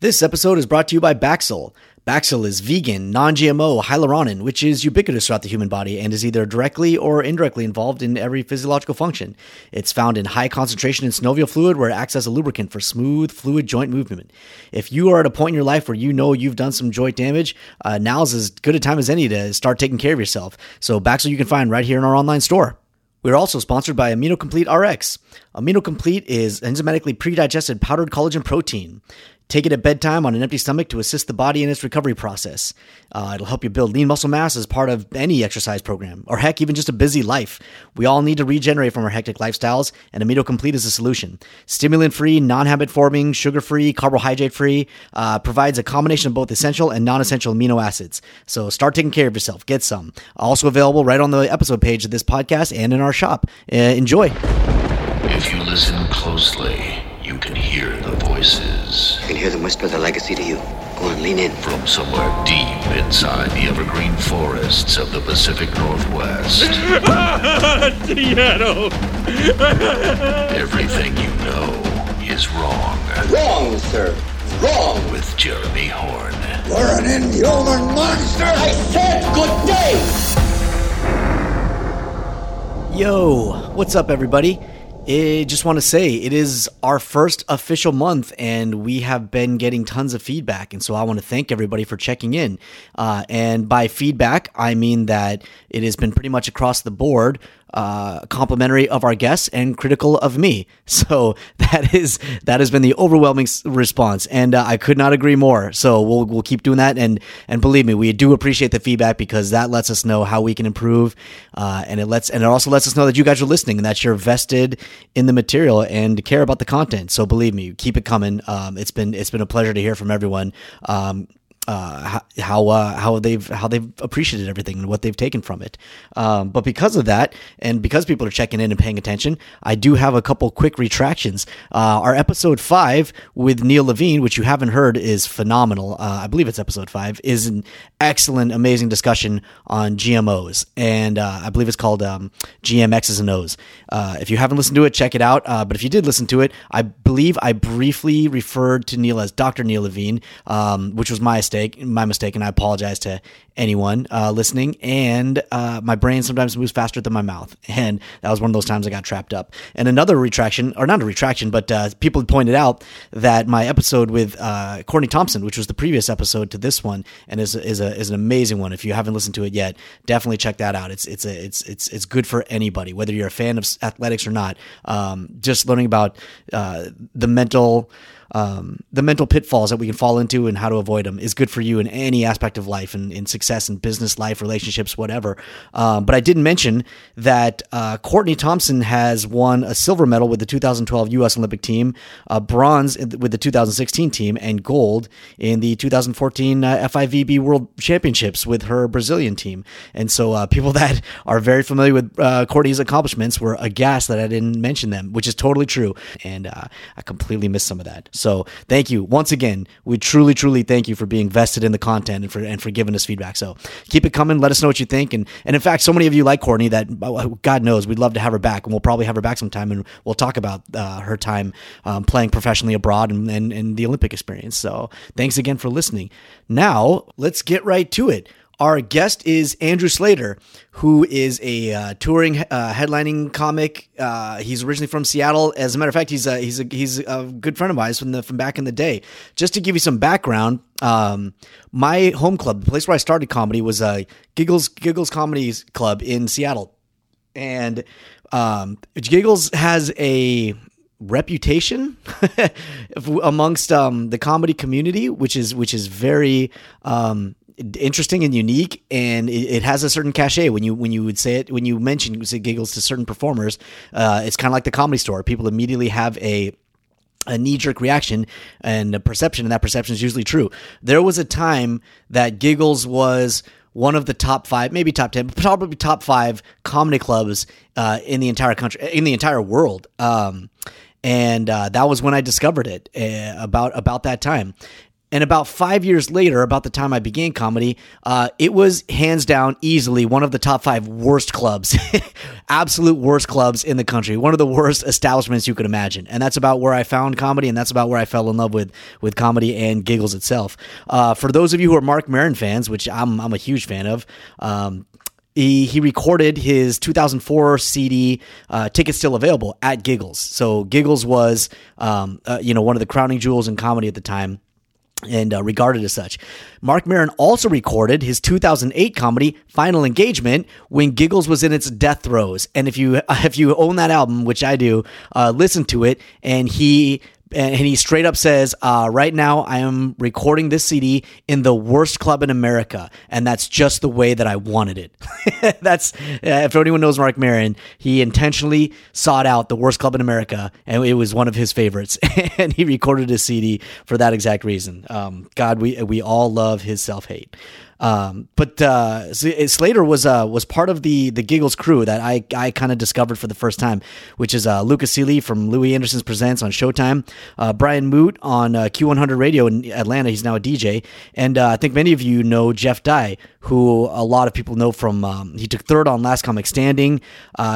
This episode is brought to you by Baxyl. Baxyl is vegan, non GMO hyaluronan, which is ubiquitous throughout the human body and is either directly or indirectly involved in every physiological function. It's found in high concentration in synovial fluid where it acts as a lubricant for smooth, fluid joint movement. If you are at a point in your life where you know you've done some joint damage, uh, now's as good a time as any to start taking care of yourself. So, Baxyl you can find right here in our online store. We're also sponsored by Amino Complete RX. Amino Complete is enzymatically pre-digested powdered collagen protein. Take it at bedtime on an empty stomach to assist the body in its recovery process. Uh, it'll help you build lean muscle mass as part of any exercise program, or heck, even just a busy life. We all need to regenerate from our hectic lifestyles, and Amino Complete is a solution. Stimulant free, non habit forming, sugar free, carbohydrate free, uh, provides a combination of both essential and non essential amino acids. So start taking care of yourself. Get some. Also available right on the episode page of this podcast and in our shop. Uh, enjoy. If you listen closely, you can hear the voices I can hear them whisper the legacy to you. Go on, lean in. from somewhere deep inside the evergreen forests of the Pacific Northwest. Seattle. Everything you know is wrong Wrong, sir. Wrong. with Jeremy Horn. You're an inhuman monster. I said good day. Yo, what's up, everybody? I just want to say it is our first official month, and we have been getting tons of feedback. And so I want to thank everybody for checking in. Uh, and by feedback, I mean that it has been pretty much across the board uh, complimentary of our guests and critical of me. So that is that has been the overwhelming response, and uh, I could not agree more. So we'll we'll keep doing that, and and believe me, we do appreciate the feedback because that lets us know how we can improve, uh, and it lets and it also lets us know that you guys are listening and that you're vested in the material and care about the content. So believe me, keep it coming. Um, it's been it's been a pleasure to hear from everyone. Um, uh, how uh, how they've how they've appreciated everything and what they've taken from it. Um, but because of that, and because people are checking in and paying attention, I do have a couple quick retractions. Uh, our episode five with Neil Levine, which you haven't heard, is phenomenal. Uh, I believe it's episode five, is an excellent, amazing discussion on GMOs, and uh, I believe it's called um, GM X's and O's. Uh, if you haven't listened to it, check it out. Uh, but if you did listen to it, I believe I briefly referred to Neil as Dr. Neil Levine, um, which was my mistake. My mistake, and I apologize to anyone uh, listening. And uh, my brain sometimes moves faster than my mouth, and that was one of those times I got trapped up. And another retraction, or not a retraction, but uh, people pointed out that my episode with uh, Courtney Thompson, which was the previous episode to this one, and is is a is an amazing one. If you haven't listened to it yet, definitely check that out. It's it's a it's it's it's good for anybody, whether you're a fan of athletics or not. Um, just learning about uh, the mental um, the mental pitfalls that we can fall into and how to avoid them is good for you in any aspect of life and in success and business life relationships whatever. Um, but i didn't mention that uh, courtney thompson has won a silver medal with the 2012 u.s olympic team uh, bronze with the 2016 team and gold in the 2014 uh, fivb world championships with her brazilian team. And so uh, people that are very familiar with uh, courtney's accomplishments were aghast that i didn't mention them which is totally true. And uh, i completely missed some of that so thank you once again. We truly, truly thank you for being vested in the content and for and for giving us feedback. So keep it coming. Let us know what you think. And and in fact, so many of you like Courtney that oh, God knows we'd love to have her back, and we'll probably have her back sometime, and we'll talk about uh, her time um, playing professionally abroad and, and and the Olympic experience. So thanks again for listening. Now let's get right to it. Our guest is Andrew Slater, who is a uh, touring uh, headlining comic. Uh, he's originally from Seattle. As a matter of fact, he's a, he's a, he's a good friend of mine from the from back in the day. Just to give you some background, um, my home club, the place where I started comedy, was uh, Giggles Giggles Comedy Club in Seattle, and um, Giggles has a reputation amongst um, the comedy community, which is which is very um, interesting and unique, and it, it has a certain cachet when you when you would say it when you mention you say giggles to certain performers. Uh, it's kind of like the comedy store; people immediately have a a knee jerk reaction and a perception, and that perception is usually true. There was a time that Giggles was one of the top five, maybe top ten, probably top five comedy clubs uh, in the entire country, in the entire world. Um, and uh, that was when I discovered it uh, about about that time. And about five years later, about the time I began comedy, uh, it was hands down easily one of the top five worst clubs, absolute worst clubs in the country, one of the worst establishments you could imagine. And that's about where I found comedy, and that's about where I fell in love with with comedy and giggles itself. Uh, for those of you who are Marc Maron fans, which I'm I'm a huge fan of, um, he, he recorded his 2004 CD, uh, tickets still available at Giggles. So Giggles was, um, uh, you know, one of the crowning jewels in comedy at the time and uh, regarded as such. Marc Maron also recorded his 2008 comedy Final Engagement when Giggles was in its death throes. And if you if you own that album, which I do, uh, listen to it. And he and he straight up says, uh, "Right now, I am recording this CD in the worst club in America, and that's just the way that I wanted it." that's uh, if anyone knows Marc Maron, he intentionally sought out the worst club in America, and it was one of his favorites, and he recorded a CD for that exact reason. Um, God, we we all love his self hate. Um, but uh, Slater was uh, was part of the the Giggles crew that I I kind of discovered for the first time, which is uh, Lucas Seeley from Louie Anderson's Presents on Showtime, uh, Brian Moote on uh, Q100 Radio in Atlanta. He's now a DJ, and uh, I think many of you know Jeff Dye, who a lot of people know from um, he took third on Last Comic Standing.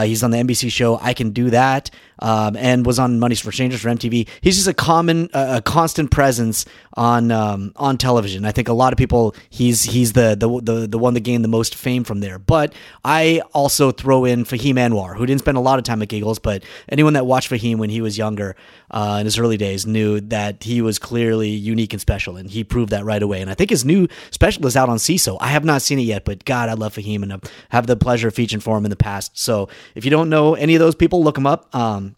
he's on the NBC show I Can Do That um, and was on Money's for Strangers for MTV. He's just a common, uh, a constant presence on um, on television. I think a lot of people he's he's the, the the the one that gained the most fame from there. But I also throw in Fahim Anwar, who didn't spend a lot of time at Giggles, but anyone that watched Fahim when he was younger uh, in his early days knew that he was clearly unique and special, and he proved that right away. And I think his new special is out on Seeso. I have not seen it yet, but God, I love Fahim and have the pleasure of featuring for him in the past. So if you don't know any of those people, look them up. Um,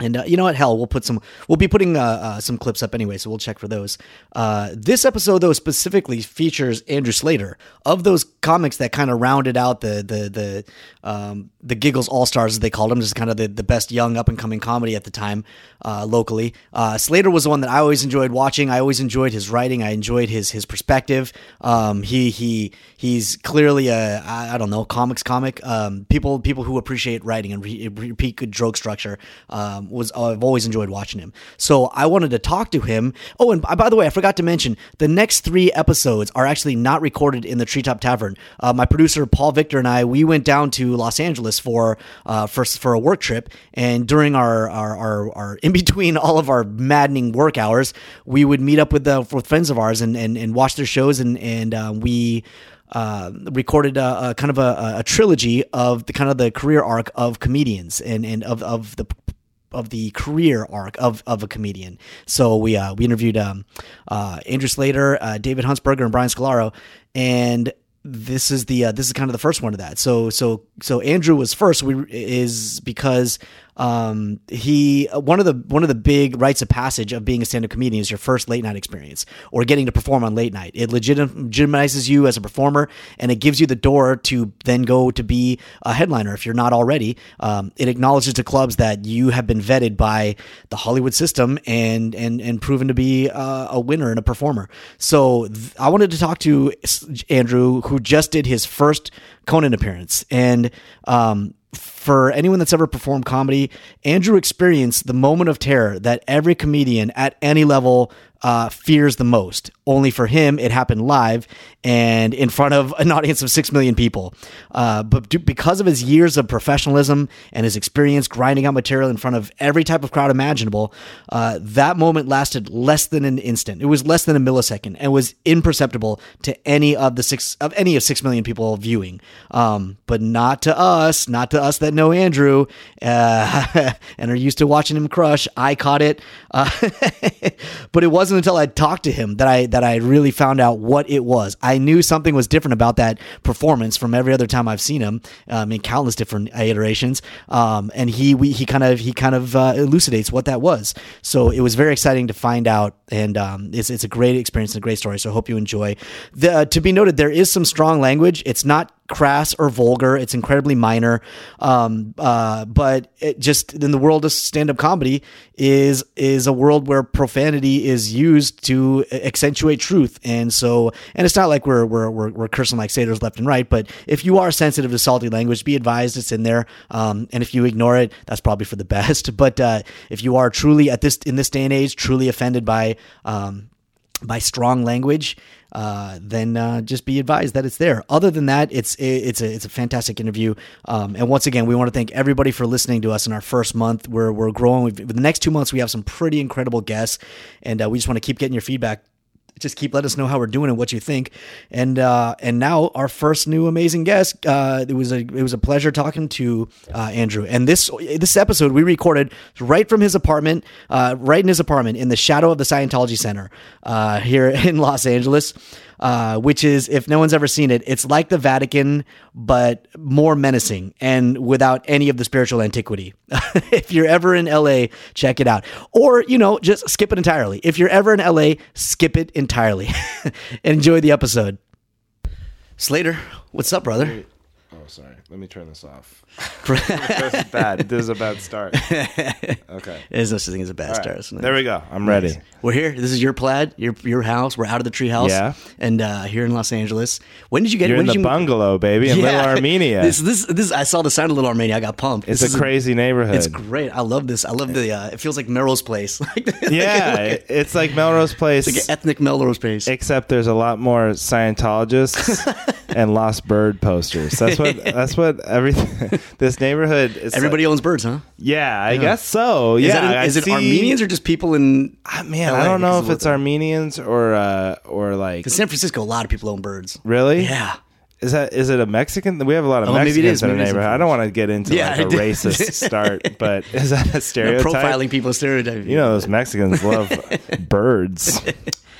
and uh, you know what? Hell, we'll put some. We'll be putting uh, uh, some clips up anyway, so we'll check for those. Uh, this episode, though, specifically features Andrew Slater of those comics that kind of rounded out the the the um, the Giggles All Stars, as they called them, just kind of the, the best young up and coming comedy at the time uh, locally. Uh, Slater was the one that I always enjoyed watching. I always enjoyed his writing. I enjoyed his his perspective. Um, he he he's clearly a I, I don't know comics comic. Um, people people who appreciate writing and re- repeat good joke structure. Um, was uh, I've always enjoyed watching him. So I wanted to talk to him. Oh, and by the way, I forgot to mention the next three episodes are actually not recorded in the Treetop Tavern. Uh, my producer Paul Victor and I we went down to Los Angeles for uh, for for a work trip, and during our our, our, our in between all of our maddening work hours, we would meet up with the with friends of ours and and, and watch their shows, and and uh, we. Uh, recorded a, a, kind of a, a, trilogy of the kind of the career arc of comedians and, and of, of the of the career arc of, of a comedian. So we uh, we interviewed um, uh, Andrew Slater, uh, David Huntsberger, and Brian Scolaro, and this is the uh, this is kind of the first one of that. So so so Andrew was first. We is because um, he one of the one of the big rites of passage of being a stand-up comedian is your first late night experience or getting to perform on late night. It legitimizes you as a performer and it gives you the door to then go to be a headliner if you're not already. Um, it acknowledges to clubs that you have been vetted by the Hollywood system and and and proven to be uh, a winner and a performer. So th- I wanted to talk to Andrew who just did his first Conan appearance and um, for anyone that's ever performed comedy, Andrew experienced the moment of terror that every comedian at any level uh, fears the most. Only for him, it happened live and in front of an audience of six million people. Uh, but because of his years of professionalism and his experience grinding out material in front of every type of crowd imaginable, uh, that moment lasted less than an instant. It was less than a millisecond and was imperceptible to any of the six of any of six million people viewing. Um, but not to us, not to us that know Andrew uh, and are used to watching him crush. I caught it, uh, but it wasn't wasn't until I talked to him that I that I really found out what it was. I knew something was different about that performance from every other time I've seen him um, in countless different iterations. Um, and he we, he kind of he kind of uh, elucidates what that was. So it was very exciting to find out, and um, it's it's a great experience and a great story. So I hope you enjoy. The, uh, to be noted, there is some strong language. It's not crass or vulgar. It's incredibly minor. Um, uh, but it just in the world of stand-up comedy is is a world where profanity is used to accentuate truth. And so, and it's not like we're we're we're, we're cursing like satyrs left and right. But if you are sensitive to salty language, be advised it's in there. Um, and if you ignore it, that's probably for the best. But uh, if you are truly at this in this day and age truly offended by um, by strong language, uh, then uh, just be advised that it's there. Other than that, it's it's a it's a fantastic interview. Um, and once again, we want to thank everybody for listening to us in our first month. We're we're growing. We've, the next two months, we have some pretty incredible guests, and uh, we just want to keep getting your feedback just keep letting us know how we're doing and what you think. And uh, and now our first new amazing guest. Uh, it was a it was a pleasure talking to uh, Andrew. And this this episode we recorded right from his apartment, uh, right in his apartment in the shadow of the Scientology Center uh, here in Los Angeles uh, which is if no one's ever seen it, it's like the Vatican but more menacing and without any of the spiritual antiquity. if you're ever in LA, check it out, or you know just skip it entirely. If you're ever in LA, skip it entirely. and Enjoy the episode. Slater, what's up, brother? Sorry. Let me turn this off. this is bad. This is a bad start. Okay. There's no such thing as a bad All start. right. isn't? There we go. I'm ready. We're here. This is your plaid, your your house. We're out of the treehouse. Yeah. And uh, here in Los Angeles. When did you get? You're when in did the you, bungalow, baby, in Little Armenia. This this this. I saw the sign of Little Armenia. I got pumped. it's This is a crazy neighborhood. It's great. I love this. I love the. Uh, it feels like Melrose Place. like, yeah, like, it- it's like Melrose Place, like ethnic Melrose Place. except there's a lot more Scientologists and lost bird posters. That's what. That's what everything. This neighborhood. Is Everybody owns birds, huh? yeah, I guess so. Is Yeah, that I is it see- Armenians or just people in? Ah, man, LA? I don't know if it's what- Armenians or uh, or like In San Francisco, a lot of people own birds. really. Yeah. Is that is it a Mexican? We have a lot of Oh, maybe it Mexicans in the Maybe it is neighborhood. I don't want to get into Yeah, like a racist start, but is that a No, stereotype? profiling people, stereotyping. You know, those Mexicans love birds.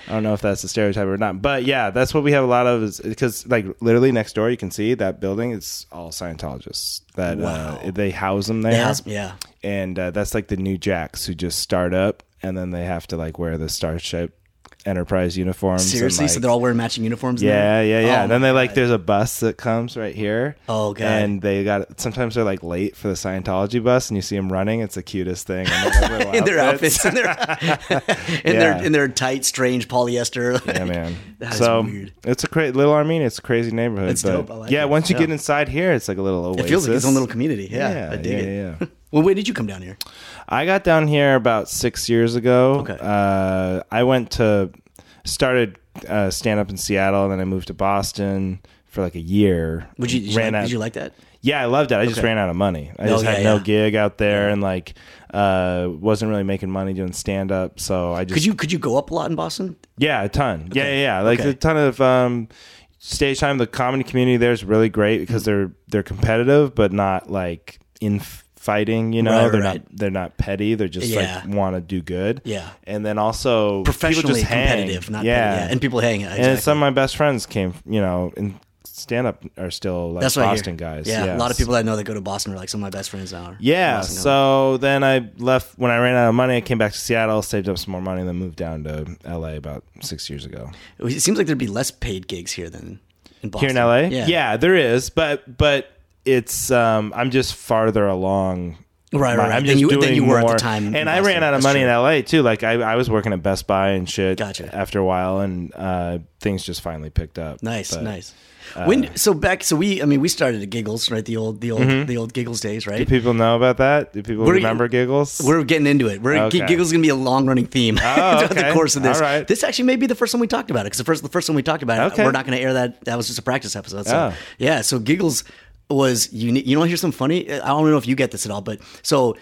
I don't know if that's a stereotype or not, but yeah, that's what we have a lot of. Is because like literally next door, you can see that building. It's all Scientologists that Wow. uh, they house them there, Yeah, yeah. and uh, that's like the new jacks who just start up, and then they have to like wear the Starship Enterprise uniforms. Seriously, so they're all wearing matching uniforms. yeah, yeah, yeah. Oh, and then they like God. there's a bus that comes right here. Oh, God. And they got sometimes they're like late for the Scientology bus, and you see them running. It's the cutest thing. And they have little in their outfits, in their in Yeah. their in their tight, strange polyester. Yeah, man. So weird. it's a crazy little Armenia. It's a crazy neighborhood. It's dope. I like yeah, it. once you Yeah. get inside here, it's like a little oasis. It feels like its own little community. Yeah, Yeah, I dig yeah, it. yeah. well, when did you come down here? I got down here about six years ago. Okay. Uh, I went to started uh, stand up in Seattle, and then I moved to Boston for like a year. Would you did you, ran like, out. did you like that? Yeah, I loved it. I just ran out of money. I Oh, just yeah, had no yeah. gig out there, and like uh, wasn't really making money doing stand up. So I just Could you could you go up a lot in Boston? yeah, a ton. Yeah, yeah, yeah. Like Okay. a ton of um, stage time. The comedy community there is really great because they're they're competitive, but not like infighting. You know, Right, they're right. not they're not petty. They're just Yeah. like want to do good. Yeah. and then also Professionally just competitive, not yeah. petty, yeah. And people hang. Exactly. And some of my best friends came. You know, and stand up are still like That's what I hear. Boston guys. Yeah, a lot of Yes. people I know that go to Boston are like some of my best friends now. are Yeah. So then I left when I ran out of money. I came back to Seattle, saved up some more money, and then moved down to LA about six years ago. it seems like there'd be less paid gigs here than in Boston. Here in LA, Yeah, there is, but but it's um I'm just farther along. Right, right, right. I'm just you- doing you were at the more- time and I ran out of money true. in LA too. Like I, I was working at Best Buy and shit. Gotcha. After a while, and uh, things just finally picked up. Nice, But, nice. uh, when so back so we I mean we started at Giggles right the old the old Mm-hmm. the old Giggles days right Do people know about that? Do people We're- remember giggles? We're getting into it. We're Okay. Giggles is gonna be a long running theme Oh, throughout the course of this. All right. This actually may be the first time we talked about it because the first the first time we talked about it, Okay. we're not gonna air that. That was just a practice episode. So Oh. yeah, so Giggles was unique. You know, here's some funny. I don't know if you get this at all, but so.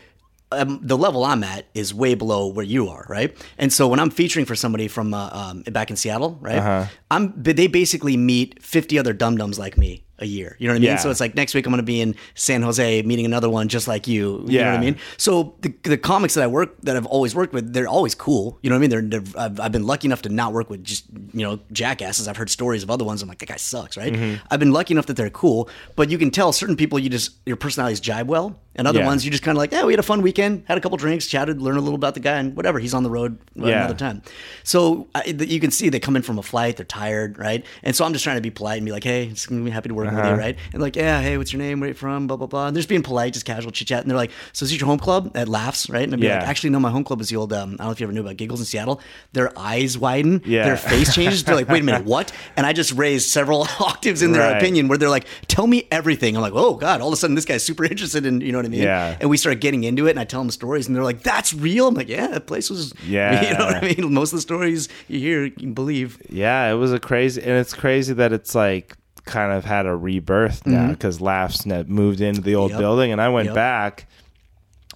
Um, the level I'm at is way below where you are, right? And so when I'm featuring for somebody from uh, um, back in Seattle, right? Uh-huh. I'm they basically meet 50 other dum dums like me a year. You know what I mean? Yeah. So it's like next week I'm going to be in San Jose meeting another one just like you. You know what I mean? So the, the comics that I work that I've always worked with, they're always cool. You know what I mean? They're, they're I've, I've been lucky enough to not work with just you know jackasses. I've heard stories of other ones. I'm like that guy sucks, right? Mm-hmm. I've been lucky enough that they're cool, but you can tell certain people you just your personalities jibe well, and other Yeah. ones you just kind of like, yeah, we had a fun weekend, had a couple drinks, chatted, learned a little about the guy, and whatever. He's on the road Yeah. another time. So I, you can see they come in from a flight, they're tired, right? And so I'm just trying to be polite and be like, hey, it's gonna be happy to work with Uh-huh. you, right? And like, yeah, hey, what's your name? Where you from? Blah blah blah. And they're just being polite, just casual chit chat. And they're like, so is this your home club? At laughs, right? And I'd be Yeah. like, actually, no, my home club is the old. Um, I don't know if you ever knew about Giggles in Seattle. Their eyes widen, Yeah. their face changes. They're like, wait a minute, what? And I just raised several octaves in their Right. opinion where they're like, tell me everything. I'm like, oh god, all of a sudden this guy's super interested in you know what I mean? Yeah. And we started getting into it, and I tell them stories, and they're like, "That's real." I'm like, "Yeah, that place was." Yeah. You know what I mean? Most of the stories you hear, you can believe. Yeah, it was a crazy, and it's crazy that it's like kind of had a rebirth now because Laughs Net moved into the old Mm-hmm. Yep. building, and I went Yep. back,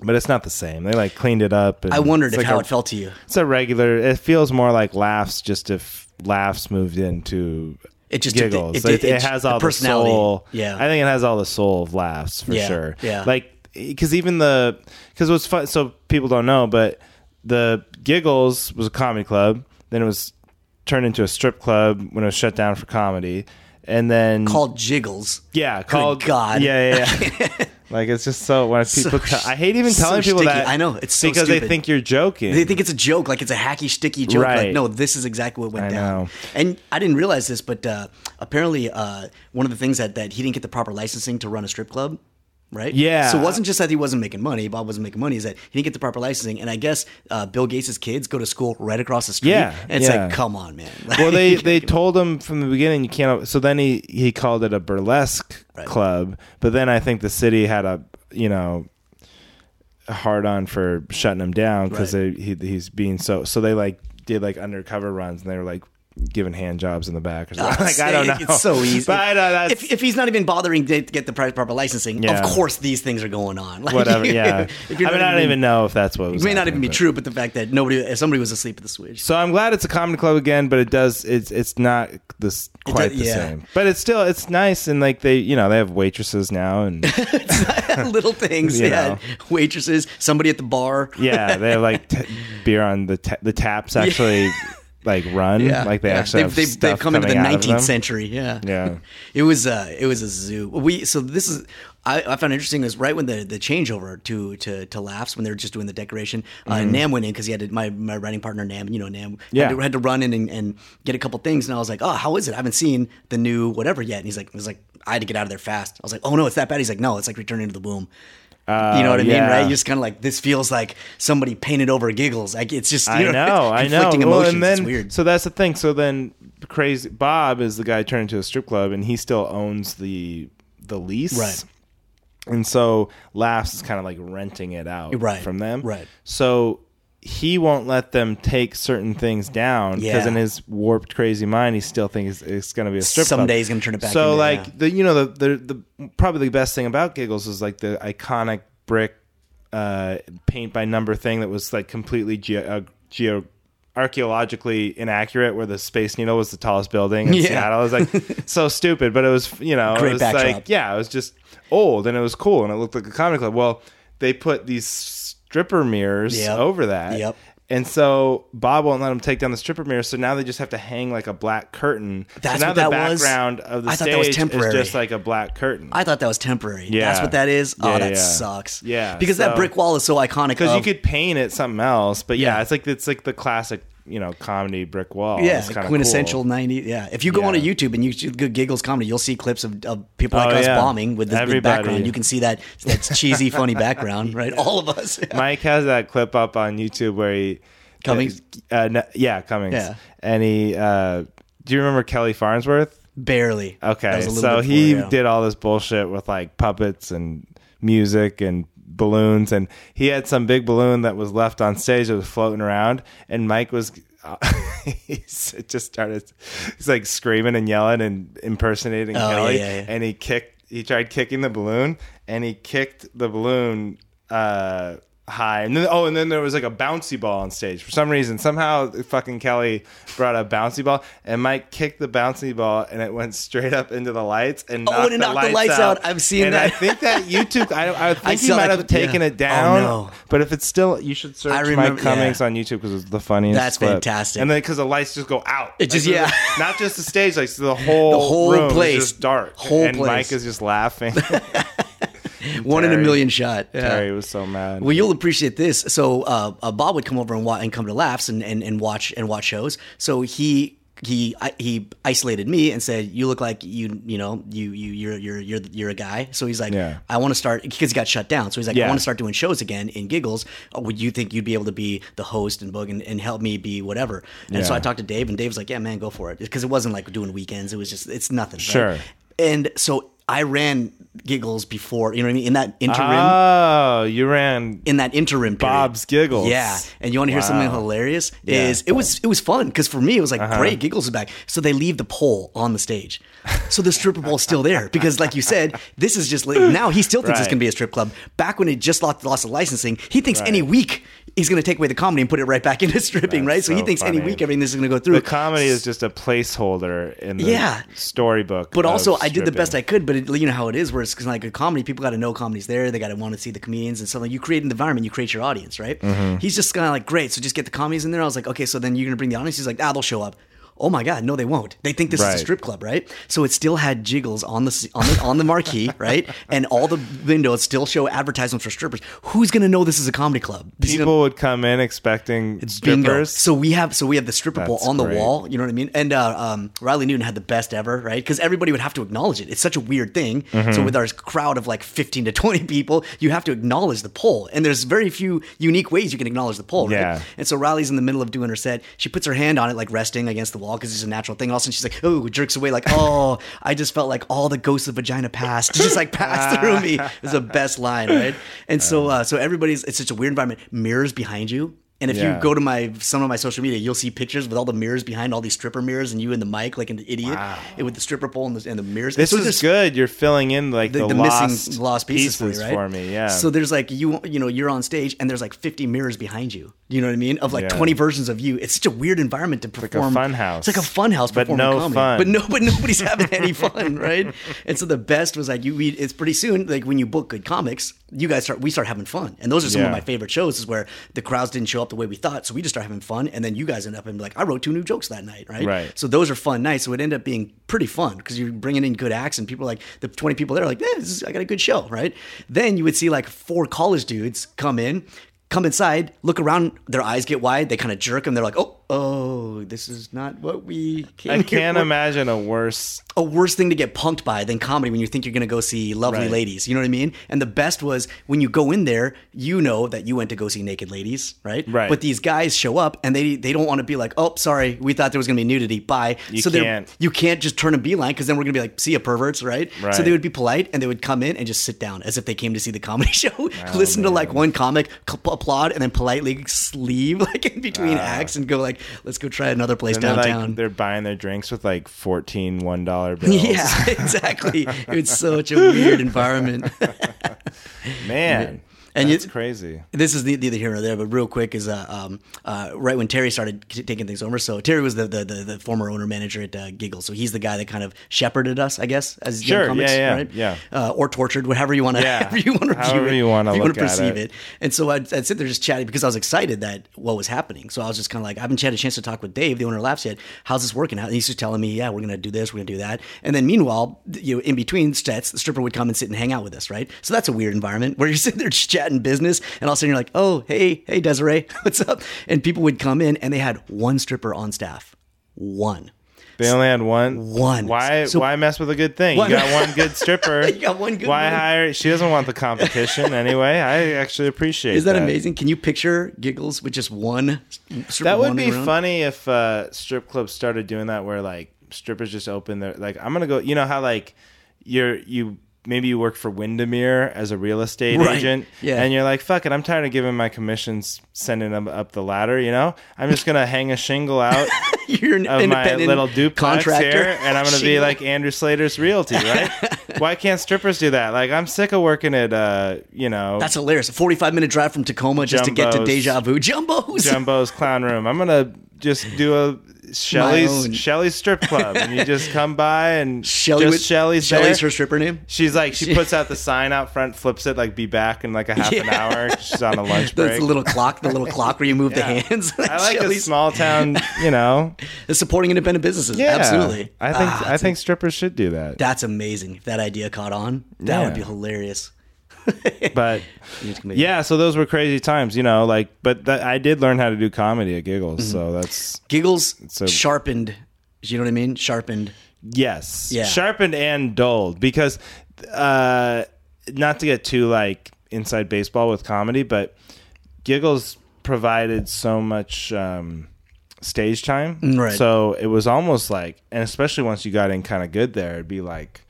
but it's not the same. They like cleaned it up. And I wondered if like how a- it felt to you. It's a regular. It feels more like Laughs, just if Laughs moved into. It just- giggles. it- It, it- has all the personality. soul. Yeah. I think it has all the soul of Laughs for Yeah, sure. yeah. like because even the because what's fun. So people don't know, but the Giggles was a comedy club. Then it was turned into a strip club when it was shut down for comedy, and then Called Jiggles. yeah, called God. Yeah, yeah. yeah. like it's just so when people. So tell, I hate even so telling people sticky. that. I know, it's so because they think you're joking. They think it's a joke, like it's a hacky, sticky joke. Like, Right. no, this is exactly what went I down. know. And I didn't realize this, but uh, apparently, uh, one of the things that, that he didn't get the proper licensing to run a strip club. Right. Yeah. So it wasn't just that he wasn't making money. Bob wasn't making money. Is that he didn't get the proper licensing? And I guess uh, Bill Gates' kids go to school right across the street. Yeah, And it's yeah. like, come on, man. well, they they told him from the beginning you can't. So then he he called it a burlesque Right. club, but then I think the city had a you know hard on for shutting him down because Right. he he's being so so they like did like undercover runs and they were like giving hand jobs in the back or oh, something. like I don't know. It's so easy. but uh, I know that's if, if he's not even bothering to get the proper licensing, Yeah. of course these things are going on. Like, whatever. Yeah, if I mean I don't even know if that's what was. It may not even be but- true, but the fact that nobody, uh, somebody was asleep at the switch. So I'm glad it's a comedy club again, but it does it's it's not this quite does- the yeah. same. But it's still it's nice and like they you know they have waitresses now and Little things, yeah. know. Waitresses, somebody at the bar. yeah they have like t- beer on the ta- the taps actually like run Yeah, like they yeah. actually they've, have they've, they've come into the coming out of 19th century. Yeah, Yeah. it was uh, it was a zoo. We so this is I, I found interesting is right when the the changeover to to to laughs when they were just doing the decoration. Uh, Nam went in because he had to, my my writing partner Nam, you know Nam, Mm-hmm. Yeah. had, to, had to run in and, and get a couple things, and I was like, oh, how is it? I haven't seen the new whatever yet. And he's like, he was like, I had to get out of there fast. I was like, oh no, it's that bad. He's like, no, it's like returning to the womb. You know what I mean, right? You're just kind of like this feels like somebody painted over giggles. Like it's just you I know, I know. conflicting Well, and then, it's weird. So that's the thing. So then, crazy Bob is the guy turned into a strip club, and he still owns the the lease, Right. And so Laughs is kind of like renting it out Right, from them, right. So he won't let them take certain things down because Yeah. in his warped, crazy mind, he still thinks it's, it's going to be a strip club. Someday he's gonna turn it back So into- like yeah. the you know the, the the probably the best thing about Giggles is like the iconic brick uh, paint by number thing that was like completely ge- uh, geo archaeologically inaccurate where the space needle was the tallest building in Yeah. Seattle. It was like so stupid, but it was you know Great it was backdrop. like yeah, it was just old and it was cool and it looked like a comedy club. Well, they put these stripper mirrors Yep. over that. Yep. And so Bob won't let them take down the stripper mirror, so now they just have to hang like a black curtain. That's so now what the that was? background of the I thought that was is temporary. just like a black curtain. I thought that was temporary. Yeah. That's what that is. Oh, Yeah, that yeah. sucks. Yeah, Because that brick wall is so iconic. because you could paint it something else, but yeah, Yeah. it's like it's like the classic, you know, comedy brick wall. Yeah, it's quintessential cool. 90. Yeah. If you go Yeah. onto YouTube and you good Giggles comedy, you'll see clips of, of people like Oh, us yeah. bombing with big background. You can see that that's cheesy, funny background, right? All of us. Mike has that clip up on YouTube where he Cummings? uh, no- yeah, Cummings. Yeah. and he. Uh, do you remember Kelly Farnsworth? Barely. Okay, was a little so he before, did all this bullshit with like puppets and music and balloons, and he had some big balloon that was left on stage that was floating around, and Mike was. he just started, he's like screaming and yelling and impersonating Oh, Kelly, yeah, yeah, and he kicked. He tried kicking the balloon, and he kicked the balloon uh, high, and then oh, and then there was like a bouncy ball on stage for some reason. Somehow, fucking Kelly brought a bouncy ball, and Mike kicked the bouncy ball, and it went straight up into the lights and Oh, knocked, and it knocked the lights out. I've seen and that. I think that YouTube. I, I think I he might have taken yeah. it oh, down. Oh, no. But if it's still, you should search I remember- Mike Cummings yeah. on YouTube because it's the funniest. That's clip. fantastic. And then because the lights just go out, It just- Like, yeah. not just the stage, like so the whole The whole place. dark. Whole and place. Mike is just laughing. One in a million shot. Yeah. Terry was so mad. Well, you'll appreciate this. So uh, uh, Bob would come over and, wa- and come to laughs and, and, and watch and watch shows. So he he I, he isolated me and said, "You look like you you know you you you're you're you're you're a guy." So he's like, Yeah. "I want to start because he got shut down." So he's like, Yeah. "I want to start doing shows again in Giggles. Uh, would you think you'd be able to be the host and book and, and help me be whatever?" And so I talked to Dave, and Dave's like, "Yeah, man, go for it," because it wasn't like doing weekends. It was just it's nothing. right? Sure. And so I ran Giggles before. You know what I mean? In that interim. Oh, you ran in that interim period. Bob's Giggles. Yeah, and you want to hear something hilarious? Yeah. Uh-huh. Is it was it was fun because for me it was like great. Giggles is back, so they leave the pole on the stage, so the stripper pole is still there because, like you said, this is just now he still thinks it's gonna be a strip club. Back when it just lost, lost the licensing, he thinks any week he's gonna take away the comedy and put it right back into stripping, That's right? So, he so thinks any week everything this is gonna go through. the comedy is just a placeholder in the Yeah. storybook. But also, I did the best I could. But it, you know how it is, where it's 'cause like a comedy, people got to know comedy's there. They got to want to see the comedians and. Like you create an environment, you create your audience, right? Mm-hmm. He's just kind of like, great. So just get the comedies in there. I was like, okay, so then you're gonna bring the audience. He's like, ah, they'll show up. Oh my god, no, they won't. They think this is a strip club, right? So it still had jiggles on the on the on the marquee, right? And all the windows still show advertisements for strippers. Who's gonna know this is a comedy club? This is gonna- People would come in expecting Bingo. strippers. So we have so we have the stripper pole on the great. wall. You know what I mean? And uh, um, Riley Newton had the best ever, right? Because everybody would have to acknowledge it. It's such a weird thing. Mm-hmm. So with our crowd of like fifteen to twenty people, you have to acknowledge the pole. And there's very few unique ways you can acknowledge the pole, right? Yeah. And so Riley's in the middle of doing her set. She puts her hand on it, like resting against the wall because it's a natural thing. All of a sudden she's like, oh, jerks away, like, oh, I just felt like all the ghosts of vagina passed, just like passed through me. It was the best line, right? And so, uh, so everybody's. It's such a weird environment. Mirrors behind you. And if Yeah. you go to my some of my social media, you'll see pictures with all the mirrors behind all these stripper mirrors, and you and the mic like an idiot and with the stripper pole and the, and the mirrors. this So is good. You're filling in like the, the, the lost missing lost pieces, for, you, right? for me. Yeah. So there's like you you know you're on stage and there's like 50 mirrors behind you. You know what I mean? Of like Yeah. 20 versions of you. It's such a weird environment to perform. like a fun house. It's like a fun house, But performing no comedy. fun. But no, but nobody's having any fun, right? And so the best was like you. We, it's pretty soon like when you book good comics, you guys start we start having fun, and those are some of my favorite shows. Is where the crowds didn't show up the way we thought, so we just start having fun, and then you guys end up and be like, I wrote two new jokes that night, right? Right. So those are fun nights. So it ended up being pretty fun because you're bringing in good acts and people are like the 20 people there are like, yeah, this is, I got a good show, right? Then you would see like four college dudes come in, come inside, look around, their eyes get wide, they kind of jerk and they're like, oh, oh, this is not what we came I can't for." imagine a worse. a worse thing to get punked by than comedy when you think you're going to go see lovely Right. ladies. You know what I mean? And the best was when you go in there, you know that you went to go see naked ladies, right? Right. But these guys show up and they they don't want to be like, oh, sorry, we thought there was going to be nudity. Bye. You so can't. You can't just turn a beeline because then we're going to be like, see a perverts, right? right? So they would be polite and they would come in and just sit down as if they came to see the comedy show, oh, listen to like one comic, c- applaud, and then politely leave like in between ah. acts and go like, let's go try another place they're downtown. like they're buying their drinks with like 14 one dollar bills. Yeah, exactly. It's such a weird environment. man, And you- crazy. this is ne- neither here nor there, but real quick is uh, um, uh, right when Terry started k- taking things over. So Terry was the the, the, the former owner manager at uh, Giggle, so he's the guy that kind of shepherded us, I guess, as young Sure, comics, yeah, yeah, right? yeah. Uh, or tortured, whatever you want to, Yeah, you want to however you look at perceive it. it. And so I'd, I'd sit there just chatting because I was excited that what was happening. So I was just kind of like, I haven't had a chance to talk with Dave, the owner of Laughs yet. How's this working? How, he's just telling me, yeah, we're gonna do this, we're gonna do that. And then meanwhile, you know, in between sets, the stripper would come and sit and hang out with us, right? So that's a weird environment where you're sitting there just chatting business, and all of a sudden you're like, oh, hey, hey, Desiree, what's up? And people would come in, and they had one stripper on staff, one. They only had one. One. Why? So- why mess with a good thing? One- You got one good stripper. You got one good Why one. hire? She doesn't want the competition anyway. I actually appreciate. Is that, that amazing? Can you picture giggles with just one? stripper That would be around? funny if uh, strip clubs started doing that, where like strippers just open their like. I'm gonna go. You know how like you're you maybe you work for Windermere as a real estate Right. agent, Yeah. and you're like, fuck it, I'm tired of giving my commissions, sending them up the ladder. You know, I'm just gonna hang a shingle out. You're an of my little duplex contractor, here, and I'm going to be like Andrew Slater's realty, right? Why can't strippers do that? Like, I'm sick of working at, uh, you know, That's hilarious. A 45 minute drive from Tacoma just to get to Jumbo's. Deja Vu. Jumbos. Jumbo's Clown Room. I'm going to just do a Shelly's. Shelly's strip club, and you just come by and Shelly just Shelly's Shelly's her stripper name. She's like, she puts out the sign out front, flips it, like, be back in like a half an hour. She's on a lunch break. That's the little clock, the little clock where you move Yeah. the hands. I like a Shelly's- small town, you know. It's supporting independent businesses. Yeah, Absolutely. I think Ah, I think strippers should do that. that's amazing. If that idea caught on, that Yeah. would be hilarious. But It's gonna be- yeah, so those were crazy times, you know. Like, but that, I did learn how to do comedy at Giggles, Mm-hmm. so that's Giggles a- sharpened. You know what I mean? Sharpened. yes, Yeah. sharpened and dulled because, uh, not to get too like inside baseball with comedy, but Giggles provided so much um, stage time, Mm, right. So it was almost like, and especially once you got in kind of good there, it'd be like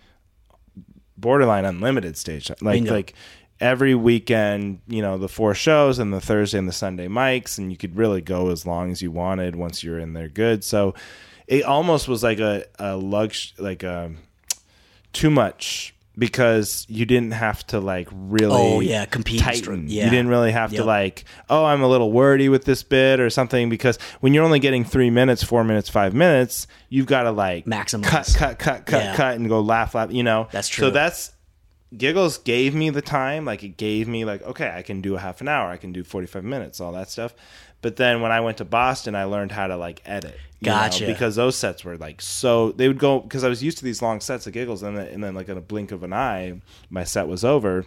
borderline unlimited stage time. Like Bingo. like every weekend, you know, the four shows and the Thursday and the Sunday mics, and you could really go as long as you wanted once you're in there good. So it almost was like a a lux like a too much because you didn't have to like really Oh, yeah, compete tighten. yeah. You didn't really have to like oh I'm a little wordy with this bit or something because when you're only getting three minutes, four minutes, five minutes, you've got to like Maximize. cut, cut, cut, cut, Yeah. cut, and go laugh, laugh. You know, That's true So that's Giggles gave me the time. Like it gave me like okay, I can do a half an hour, I can do 45 minutes, all that stuff. But then when I went to Boston, I learned how to like edit. you know, Gotcha. because those sets were like so they would go because I was used to these long sets of giggles, and then, and then like in a blink of an eye, my set was over,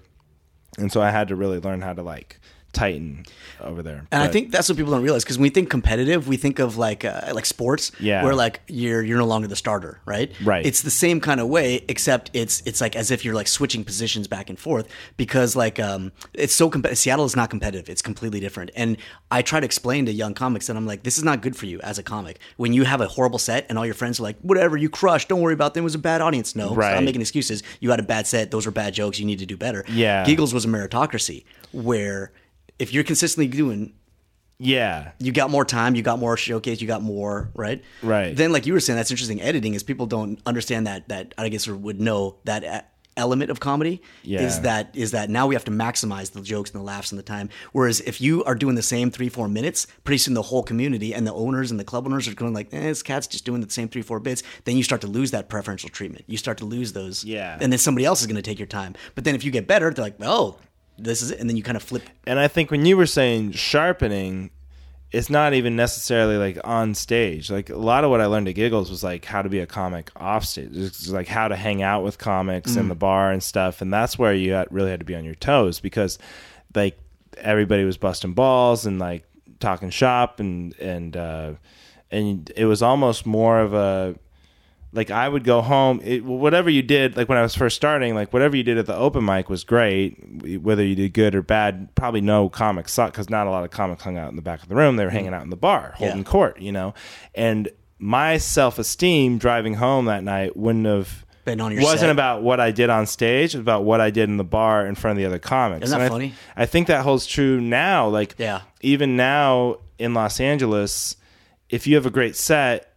and so I had to really learn how to like tighten over there. And I think that's what people don't realize because when we think competitive, we think of like uh, like sports, Yeah. where like you're you're no longer the starter, right? Right. It's the same kind of way, except it's it's like as if you're like switching positions back and forth because like um it's so competitive. Seattle is not competitive; it's completely different. And I try to explain to young comics that I'm like, this is not good for you as a comic. When you have a horrible set and all your friends are like, whatever, you crushed. Don't worry about them. It was a bad audience. No, Right. I'm making excuses. You had a bad set. Those were bad jokes. You need to do better. Yeah. Giggles was a meritocracy where if you're consistently doing yeah, you got more time, you got more showcase, you got more, right? Right. Then, like you were saying, that's interesting. Editing is people don't understand that that I guess or would know that element of comedy Yeah. is that is that now we have to maximize the jokes and the laughs and the time. Whereas if you are doing the same three four minutes, pretty soon the whole community and the owners and the club owners are going like, eh, this cat's just doing the same three four bits. Then you start to lose that preferential treatment. You start to lose those. Yeah. And then somebody else is going to take your time. But then if you get better, they're like, oh, this is it, and then you kind of flip. and I think when you were saying sharpening, it's not even necessarily like on stage. Like a lot of what I learned at Giggles was like how to be a comic off stage, It's like how to hang out with comics in the bar and stuff. And that's where you had, really had to be on your toes because like everybody was busting balls and like talking shop and and uh, and it was almost more of a like I would go home. It, whatever you did, like when I was first starting, like whatever you did at the open mic was great. Whether you did good or bad, probably no comics sucked because not a lot of comics hung out in the back of the room. They were mm. hanging out in the bar, holding Yeah. court, you know. And my self esteem driving home that night wouldn't have Been on your wasn't set. about what I did on stage. It was about what I did in the bar in front of the other comics. Isn't that And I- funny? I think that holds true now. Like, Yeah. even now in Los Angeles, if you have a great set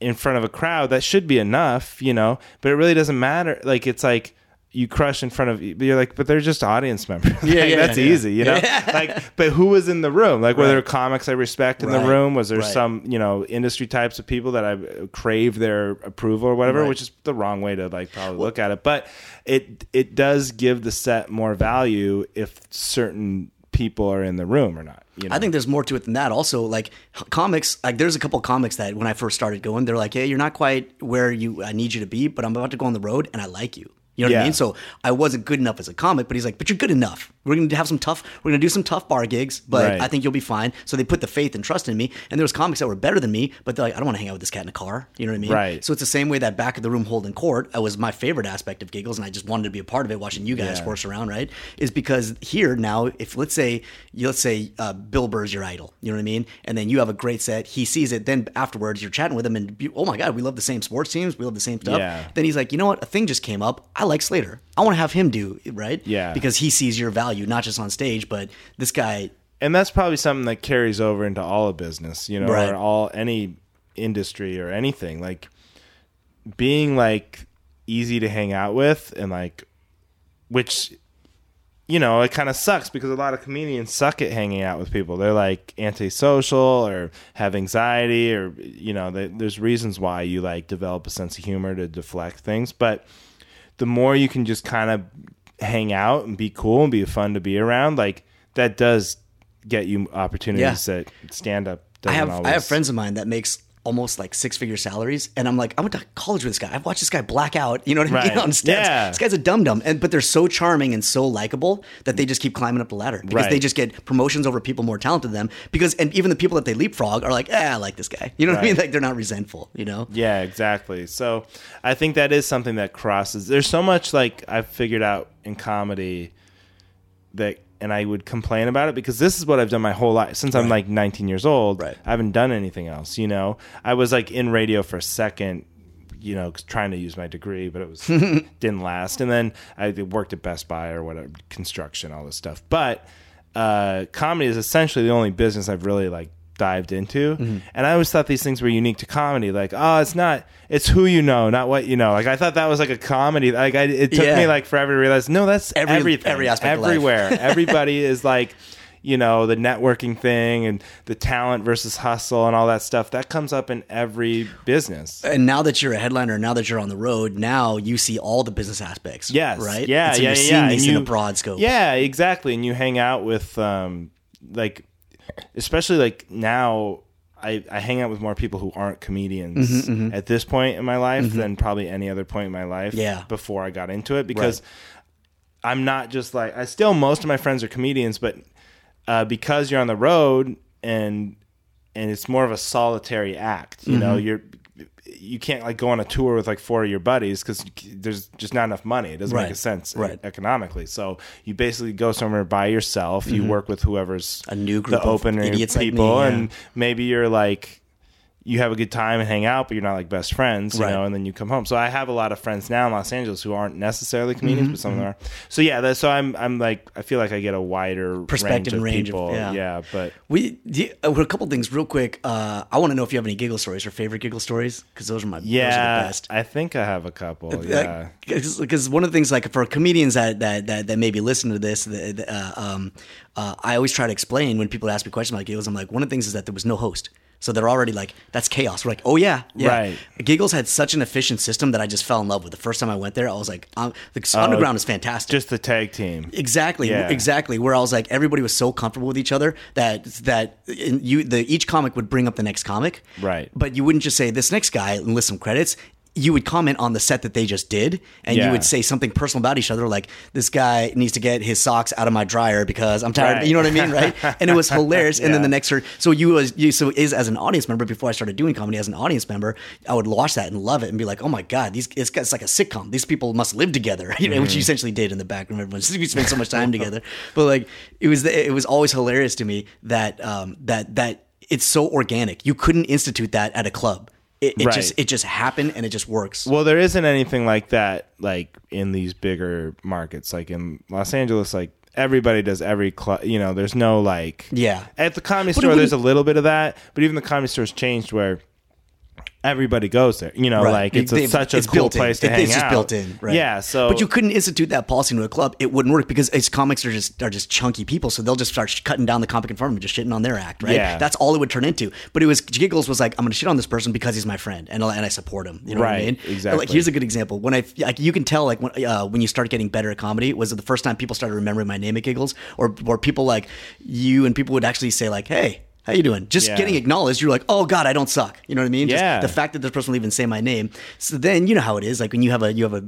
in front of a crowd, that should be enough, you know. But it really doesn't matter. Like, it's like you crush in front of you're like, but they're just audience members. Yeah, Like, yeah, that's yeah. easy, you know. like, but who was in the room? Like, were there comics I respect in Right, the room? Was there right. some you know industry types of people that I uh, crave their approval or whatever? Right. Which is the wrong way to like probably look at it. But it it does give the set more value if certain people are in the room or not. You know? I think there's more to it than that. Also, like comics, like there's a couple comics that when I first started going, they're like, "Hey, you're not quite where you I need you to be, but I'm about to go on the road and I like you." You know what I mean? So I wasn't good enough as a comic, but he's like, "But you're good enough. We're going to have some tough. We're going to do some tough bar gigs, but Right. I think you'll be fine." So they put the faith and trust in me. And there was comics that were better than me, but they're like, "I don't want to hang out with this cat in a car." You know what I mean? Right. So it's the same way that back of the room holding court uh, was my favorite aspect of giggles, and I just wanted to be a part of it, watching you guys Yeah. horse around. Right? Is because here now, if let's say let's say uh, Bill Burr's your idol, you know what I mean, and then you have a great set, he sees it, then afterwards you're chatting with him, and oh my god, we love the same sports teams, we love the same stuff. Yeah. Then he's like, you know what, a thing just came up. I like Slater. I want to have him do it, right. Yeah. Because he sees your value, not just on stage, but this guy. and that's probably something that carries over into all of business, you know, Right. or all any industry or anything. Like being like easy to hang out with and like which you know, it kind of sucks because a lot of comedians suck at hanging out with people. They're like antisocial or have anxiety or you know, they, there's reasons why you like develop a sense of humor to deflect things, but the more you can just kind of hang out and be cool and be fun to be around, like that does get you opportunities that stand up. I have always. I have friends of mine that makes almost like six figure salaries, and I'm like, I went to college with this guy. I've watched this guy black out. You know what I mean Right. on steps. Yeah. This guy's a dum dum, and but they're so charming and so likable that they just keep climbing up the ladder because Right. they just get promotions over people more talented than them. Because and even the people that they leapfrog are like, eh, I like this guy. You know what I mean? Like they're not resentful. You know? Yeah, exactly. So I think that is something that crosses. There's so much like I've figured out in comedy that, and I would complain about it because this is what I've done my whole life since I'm like 19 years old. Right. I haven't done anything else. You know, I was like in radio for a second you know, trying to use my degree, but it was didn't last. And then I worked at Best Buy or whatever, construction, all this stuff. But uh, comedy is essentially the only business I've really like dived into. Mm-hmm. And I always thought these things were unique to comedy. Like, oh, it's not, it's who you know, not what you know. Like, I thought that was like a comedy. Like, I, it took Yeah. me like forever to realize, no, that's Every- everything. every aspect. Everywhere. Everybody is like, you know, the networking thing and the talent versus hustle and all that stuff. That comes up in every business. And now that you're a headliner, now that you're on the road, now you see all the business aspects. Yes. Right. Yeah. So yeah. Yeah, seeing yeah. these And in a you- broad scope. Yeah, exactly. And you hang out with, um, like, especially like now, I, I hang out with more people who aren't comedians mm-hmm, mm-hmm. at this point in my life mm-hmm. than probably any other point in my life. Yeah. Before I got into it, because I'm not just like I still most of my friends are comedians, but uh, because you're on the road and and it's more of a solitary act. You know, you're you can't like go on a tour with like four of your buddies because there's just not enough money. It doesn't Right. make a sense Right. economically. So you basically go somewhere by yourself. You mm-hmm. work with whoever's A new group the of opener idiots like me, people, yeah. and maybe you're like you have a good time and hang out, but you're not like best friends, you Right. know, and then you come home. So I have a lot of friends now in Los Angeles who aren't necessarily Mm-hmm, comedians, but some of them are. So yeah, so I'm I'm like I feel like I get a wider Perspective range range of of- people. yeah. but We you- uh, a couple things real quick. Uh, I want to know if you have any giggle stories or favorite giggle stories because those are my those are yeah, the best. I think I have a couple. Yeah. because one of the things like for comedians that that that, that maybe listen to this, the, the, uh, um, uh, I always try to explain when people ask me questions about giggles. I'm like, one of the things is that there was no host. So they're already like, that's chaos. We're like, oh yeah, yeah. Right. Giggles had such an efficient system that I just fell in love with. The first time I went there, I was like, um, the underground is fantastic. Just the tag team. Exactly, Yeah. exactly. Where I was like, everybody was so comfortable with each other that that in- you the each comic would bring up the next comic, Right. But you wouldn't just say this next guy and list some credits. You would comment on the set that they just did, and Yeah. you would say something personal about each other, like this guy needs to get his socks out of my dryer because I'm tired. Right. You know what I mean, right? And it was hilarious. And then the next, so you was you so is as an audience member before I started doing comedy as an audience member, I would watch that and love it and be like, oh my god, these it's, it's like a sitcom. These people must live together, you know, which Mm-hmm. you essentially did in the background. Everyone we spent so much time together, but like it was it was always hilarious to me that um that that it's so organic. You couldn't institute that at a club. It, it Right. just it just happened and it just works. Well, there isn't anything like that, like in these bigger markets, like in Los Angeles. Like everybody does every club. You know, there's no like. Yeah. At the comedy But store, there's a little bit of that, but even the comedy store's changed where everybody goes there. You know, Right. like it's a, They've- such a it's cool place to It- hang it's just out. built in, right? Yeah. So, but you couldn't institute that policy into a club. It wouldn't work because its comics are just are just chunky people, so they'll just start cutting down the comic in front of them, just shitting on their act, right? Yeah. That's all it would turn into. But it was Giggles was like, I'm going to shit on this person because he's my friend, and I- and I support him. You know what I Right, mean? exactly. Like here's a good example. When I like, you can tell like when uh, when you start getting better at comedy was it the first time people started remembering my name at Giggles, or or people like you and people would actually say like, hey. How you doing? Just Yeah. getting acknowledged, you're like, oh god, I don't suck. You know what I mean? Just Yeah. the fact that this person will even say my name. So then you know how it is. Like when you have a you have a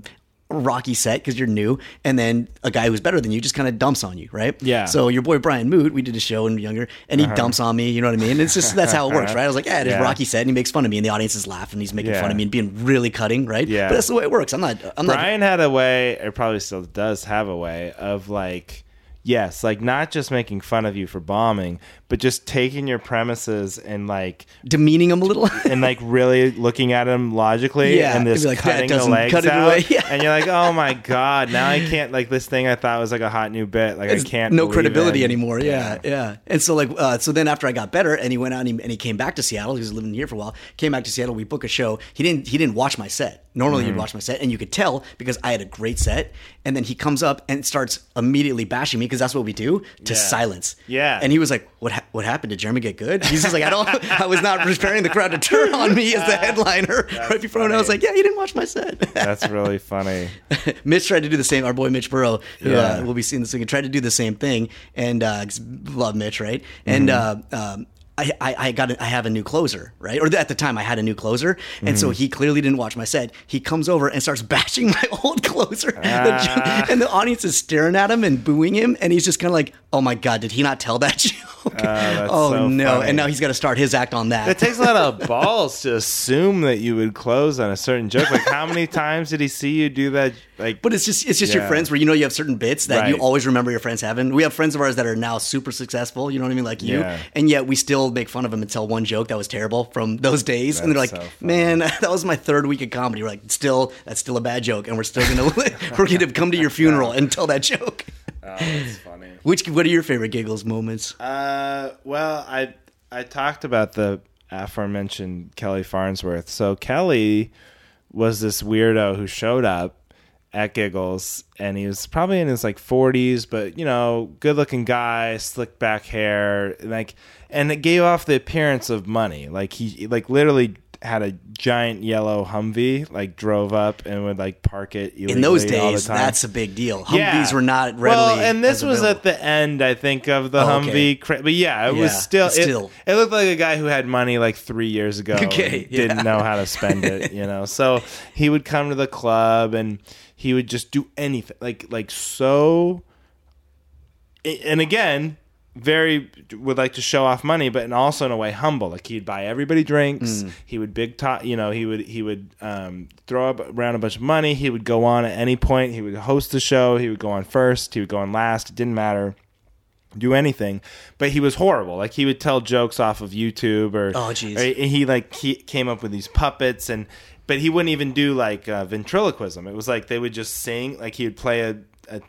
rocky set because you're new, and then a guy who's better than you just kind of dumps on you, right? Yeah. So your boy Brian Moote, we did a show when we were younger, and he dumps on me. You know what I mean? It's just that's how it works, right? I was like, yeah, Uh-huh. Yeah. rocky set, and he makes fun of me, and the audience is laughing. And he's making Yeah. fun of me and being really cutting, right? Yeah. But that's the way it works. I'm not. I'm not. Brian had a way, or probably still does have a way of like, yes, like not just making fun of you for bombing, but just taking your premises and like demeaning them a little. and like really looking at them logically Yeah, and this like, cutting the doesn't legs cut it out away. Yeah. and you're like oh my god now i can't like this thing i thought was like a hot new bit like i can't no credibility in. anymore. Yeah, yeah, And so like, uh, so then after I got better, and he went out and he, and he came back to Seattle. He was living here for a while. Came back to Seattle. We book a show. He didn't. He didn't watch my set. Normally Mm-hmm. he'd watch my set, and you could tell because I had a great set. And then he comes up and starts immediately bashing me because that's what we do to Yeah. silence. Yeah. And he was like, "What? Ha- what happened? Did Jeremy get good?" He's just like, "I don't. I was not preparing the crowd to turn on me as the headliner right before." And I was like, "Yeah, he didn't watch my set." that's really funny Mitch tried to do the same. Our boy Mitch Burrow, who Yeah. uh, we'll be seeing this weekend, tried to do the same thing, and uh, love Mitch, right? And Mm-hmm. uh, um, I, I, I got a, I have a new closer, right? Or at the time I had a new closer, and Mm-hmm. so he clearly didn't watch my set. He comes over and starts bashing my old closer, Ah. and the audience is staring at him and booing him, and he's just kind of like, "Oh my god, did he not tell that joke?" that's oh so no! funny. And now he's got to start his act on that. it takes a lot of balls to assume that you would close on a certain joke like how many times did he see you do that like But it's just it's just your friends where you know you have certain bits that you always remember your friends having. We have friends of ours that are now super successful, you know what I mean, like you, Yeah. and yet we still still make fun of him and tell one joke that was terrible from those days, and they're like, so "Man, that was my third week of comedy." We're like, "Still, that's still a bad joke, and we're still gonna we're gonna come to your funeral and tell that joke." Oh, that's funny. Which what are your favorite giggles moments? Uh, well, I I talked about the aforementioned Kelly Farnsworth. So Kelly was this weirdo who showed up at Giggles, and he was probably in his like 40s, but you know, good-looking guy, slick back hair, like, and it gave off the appearance of money. Like he, like literally had a giant yellow Humvee, like drove up and would like park it In those illegally all the days, time. that's a big deal. Humvees were not readily. Well, and this was at the end, I think, of the Oh, okay. Humvee. Cra- but yeah, it Yeah, was still, still. It, it looked like a guy who had money like three years ago. Okay, and didn't know how to spend it. You know, so he would come to the club and he would just do anything, like like so. And again. Very would like to show off money, but and also in a way humble. Like he'd buy everybody drinks. Mm. He would big top, you know. He would he would um, throw up around a bunch of money. He would go on at any point. He would host the show. He would go on first. He would go on last. It didn't matter do anything. But he was horrible. Like he would tell jokes off of YouTube or Oh, jeez. he like he came up with these puppets and but he wouldn't even do like uh, ventriloquism. It was like they would just sing. Like he would play a. a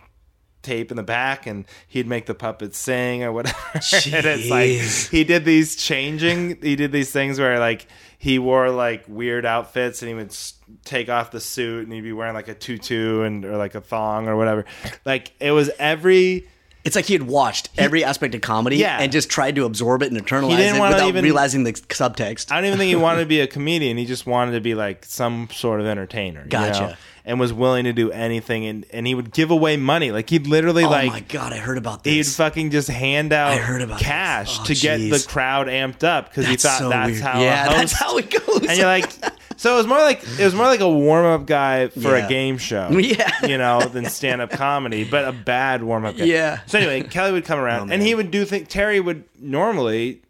tape in the back and he'd make the puppets sing or whatever and it's like he did these changing he did these things where like he wore like weird outfits and he would take off the suit and he'd be wearing like a tutu and or like a thong or whatever like it was every It's like he had watched every aspect of comedy Yeah. and just tried to absorb it and internalize it without even- realizing the subtext. I don't even think he wanted to be a comedian. He just wanted to be like some sort of entertainer. you Gotcha. know? And was willing to do anything. And, and he would give away money. Like he'd literally oh like oh like my god, I heard about this. he'd fucking just hand out I heard about cash. Oh, to get the crowd amped up because he thought so that's weird. how Yeah, a that's how it goes. And you're like, so it was more like it was more like a warm up guy for Yeah. a game show. Yeah. you know, than stand up comedy, but a bad warm up guy. Yeah. So anyway, Kelly would come around Oh, and he would do think Terry would normally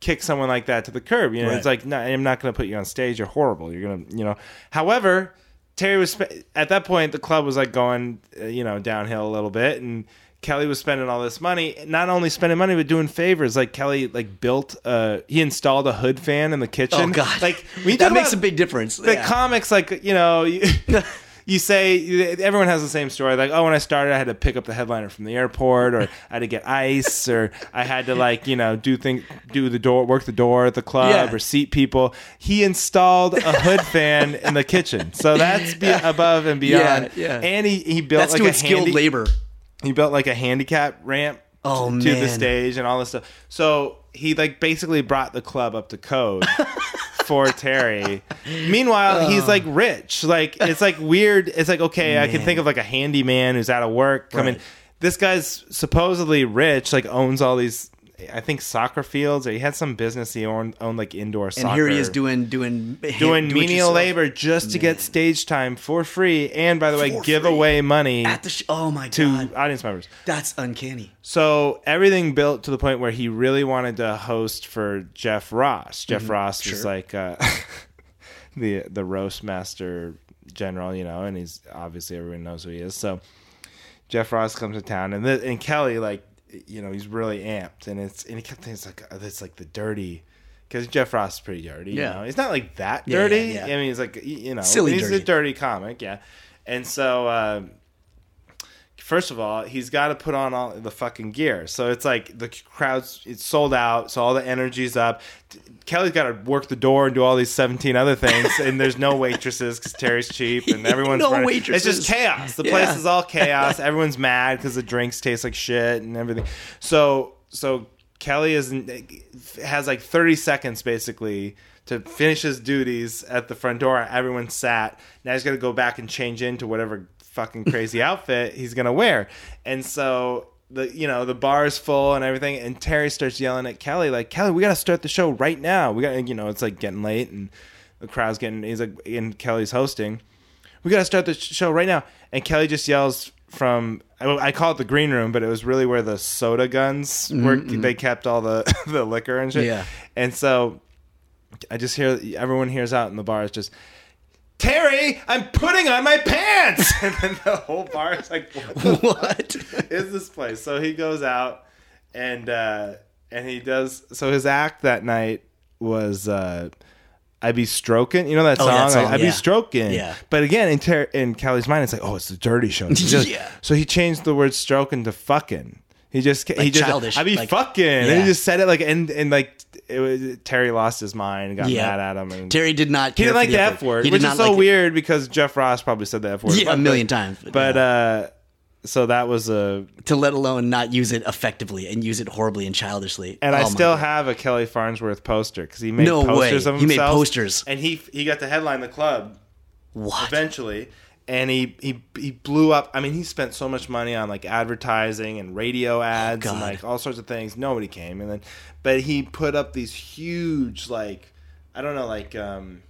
kick someone like that to the curb. You know, Right. it's like, no, I'm not going to put you on stage. You're horrible. You're going to, you know. However, Terry was at that point the club was like going, uh, you know, downhill a little bit, and Kelly was spending all this money. Not only spending money, but doing favors. Like Kelly, like built, uh, he installed a hood fan in the kitchen. oh god, like we that makes a big difference. The Yeah. comics, like you know. You, You say everyone has the same story, like oh, when I started, I had to pick up the headliner from the airport, or I had to get ice, or I had to like you know do thing, do the door, work the door at the club, Yeah. or seat people. He installed a hood fan in the kitchen, so that's be above and beyond. Yeah, yeah. And he he built That's like a skilled handy, labor. He built like a handicap ramp Oh, to, the stage and all this stuff. So he like basically brought the club up to code for Terry. Meanwhile, he's like rich. Like it's like weird. It's like okay, I can think of like a handyman who's out of work coming. Right. This guy's supposedly rich, like owns all these I think soccer fields or he had some business he owned, owned like indoor soccer. And here he is doing doing doing do menial labor just to get stage time for free and by the way For give free. away money at the sh- oh my to god, audience members. that's uncanny. So everything built to the point where he really wanted to host for Jeff Ross. Jeff Mm-hmm. Ross is like uh, the the roast master general, you know, and he's obviously everyone knows who he is. So Jeff Ross comes to town, and the, and Kelly like you know he's really amped, and it's and he kept thinking it's like uh, it's like the dirty. Because Jeff Ross is pretty dirty, you Yeah. know. He's not like that Yeah, dirty. yeah, I mean, he's like you know, Silly he's dirty. a dirty comic, yeah. And so, uh, first of all, he's got to put on all the fucking gear. So it's like the crowd's it's sold out, so all the energy's up. Kelly's got to work the door and do all these seventeen other things, and there's no waitresses because Terry's cheap and everyone's No running- waitresses. It's just chaos. The Yeah. place is all chaos. Everyone's mad because the drinks taste like shit and everything. So so Kelly is has like 30 seconds basically to finish his duties at the front door. Everyone's sat. Now he's got to go back and change into whatever fucking crazy outfit he's gonna wear. And so the you know the bar is full and everything. And Terry starts yelling at Kelly like, "Kelly, we got to start the show right now. We got you know it's like getting late and the crowd's getting. He's like, and Kelly's hosting." we gotta start the show right now. And Kelly just yells from I, I call it the green room, but it was really where the soda guns mm-hmm, were. Mm-hmm. They kept all the the liquor and shit. Yeah. And so I just hear everyone hears out in the bar is just. Terry, I'm putting on my pants, and then the whole bar is like, "What What? is this place?" So he goes out, and uh, and he does. So his act that night was. uh I be stroking, you know that Oh, song. that song, Like, I be yeah. stroking, Yeah. But again, in, Ter- in Kelly's mind, it's like, oh, it's the dirty show. Yeah. So he changed the word stroking to fucking. He just he just childish, I be like- fucking, and he just said it like and and like it was Terry lost his mind, and got Yeah. mad at him, and Terry did not. he didn't like the. F word, which is so like it. weird because Jeff Ross probably said the F word Yeah, a But- million times. But yeah. uh, so that was a, to let alone not use it effectively and use it horribly and childishly. and I Oh my still God. have a Kelly Farnsworth poster because he made No posters way. of He made posters. and he he got to headline the club what? eventually. And he, he he blew up. I mean, he spent so much money on like advertising and radio ads and Oh, God. like all sorts of things. Nobody came, and then but he put up these huge like I don't know like um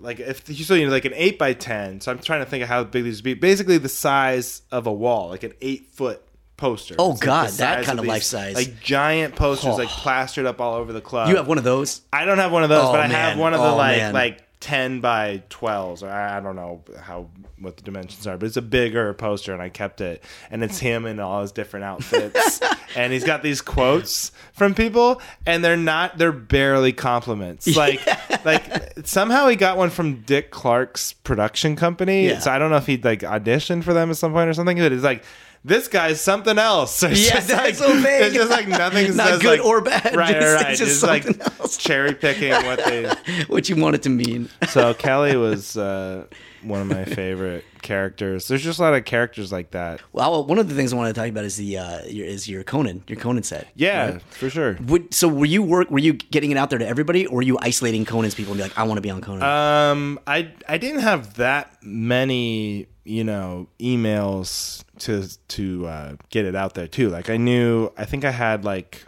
like if you so you know like an eight by ten. So I'm trying to think of how big these would be. Basically, the size of a wall, like an eight foot poster. Oh, It's like God, the that kind of these, life size. like giant posters, Oh. like plastered up all over the club. You have one of those? I don't have one of those, Oh, but I have one of the Oh, like man. like ten by twelves, or I don't know how what the dimensions are, but it's a bigger poster, and I kept it, and it's him in all his different outfits, and he's got these quotes from people, and they're not they're barely compliments, like like somehow he got one from Dick Clark's production company, Yeah. so I don't know if he'd like auditioned for them at some point or something, but it's like. This guy's something else. It's Yeah, just that's like. It's just like nothing Not says, good like- or bad, Right, just- right, it's just Just like else. cherry picking what they what you want it to mean? so Kelly was uh, one of my favorite characters. There's just a lot of characters like that. Well, one of the things I want to talk about is the uh, your, is your Conan, your Conan set. Yeah, right? for sure. Would, so were you work? Were you getting it out there to everybody, or were you isolating Conan's people and be like, I want to be on Conan? Um, I I didn't have that many, you know, emails to to uh, get it out there too. Like I knew, I think I had like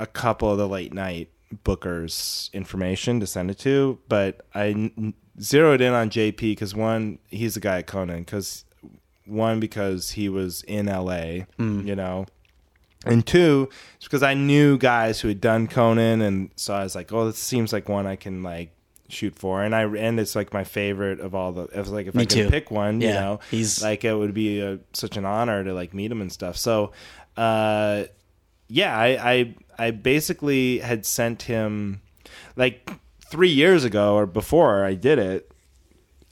a couple of the late night bookers information to send it to, but I n- zeroed in on JP because one, he's the guy at Conan. Because one, because he was in LA, you know. And two, it's because I knew guys who had done Conan, and so I was like, "Oh, this seems like one I can like shoot for." And I and it's like my favorite of all the. It was like if Me I could too. pick one, you know, he's- like it would be a, such an honor to like meet him and stuff. So, uh, yeah, I, I I basically had sent him like three years ago or before I did it.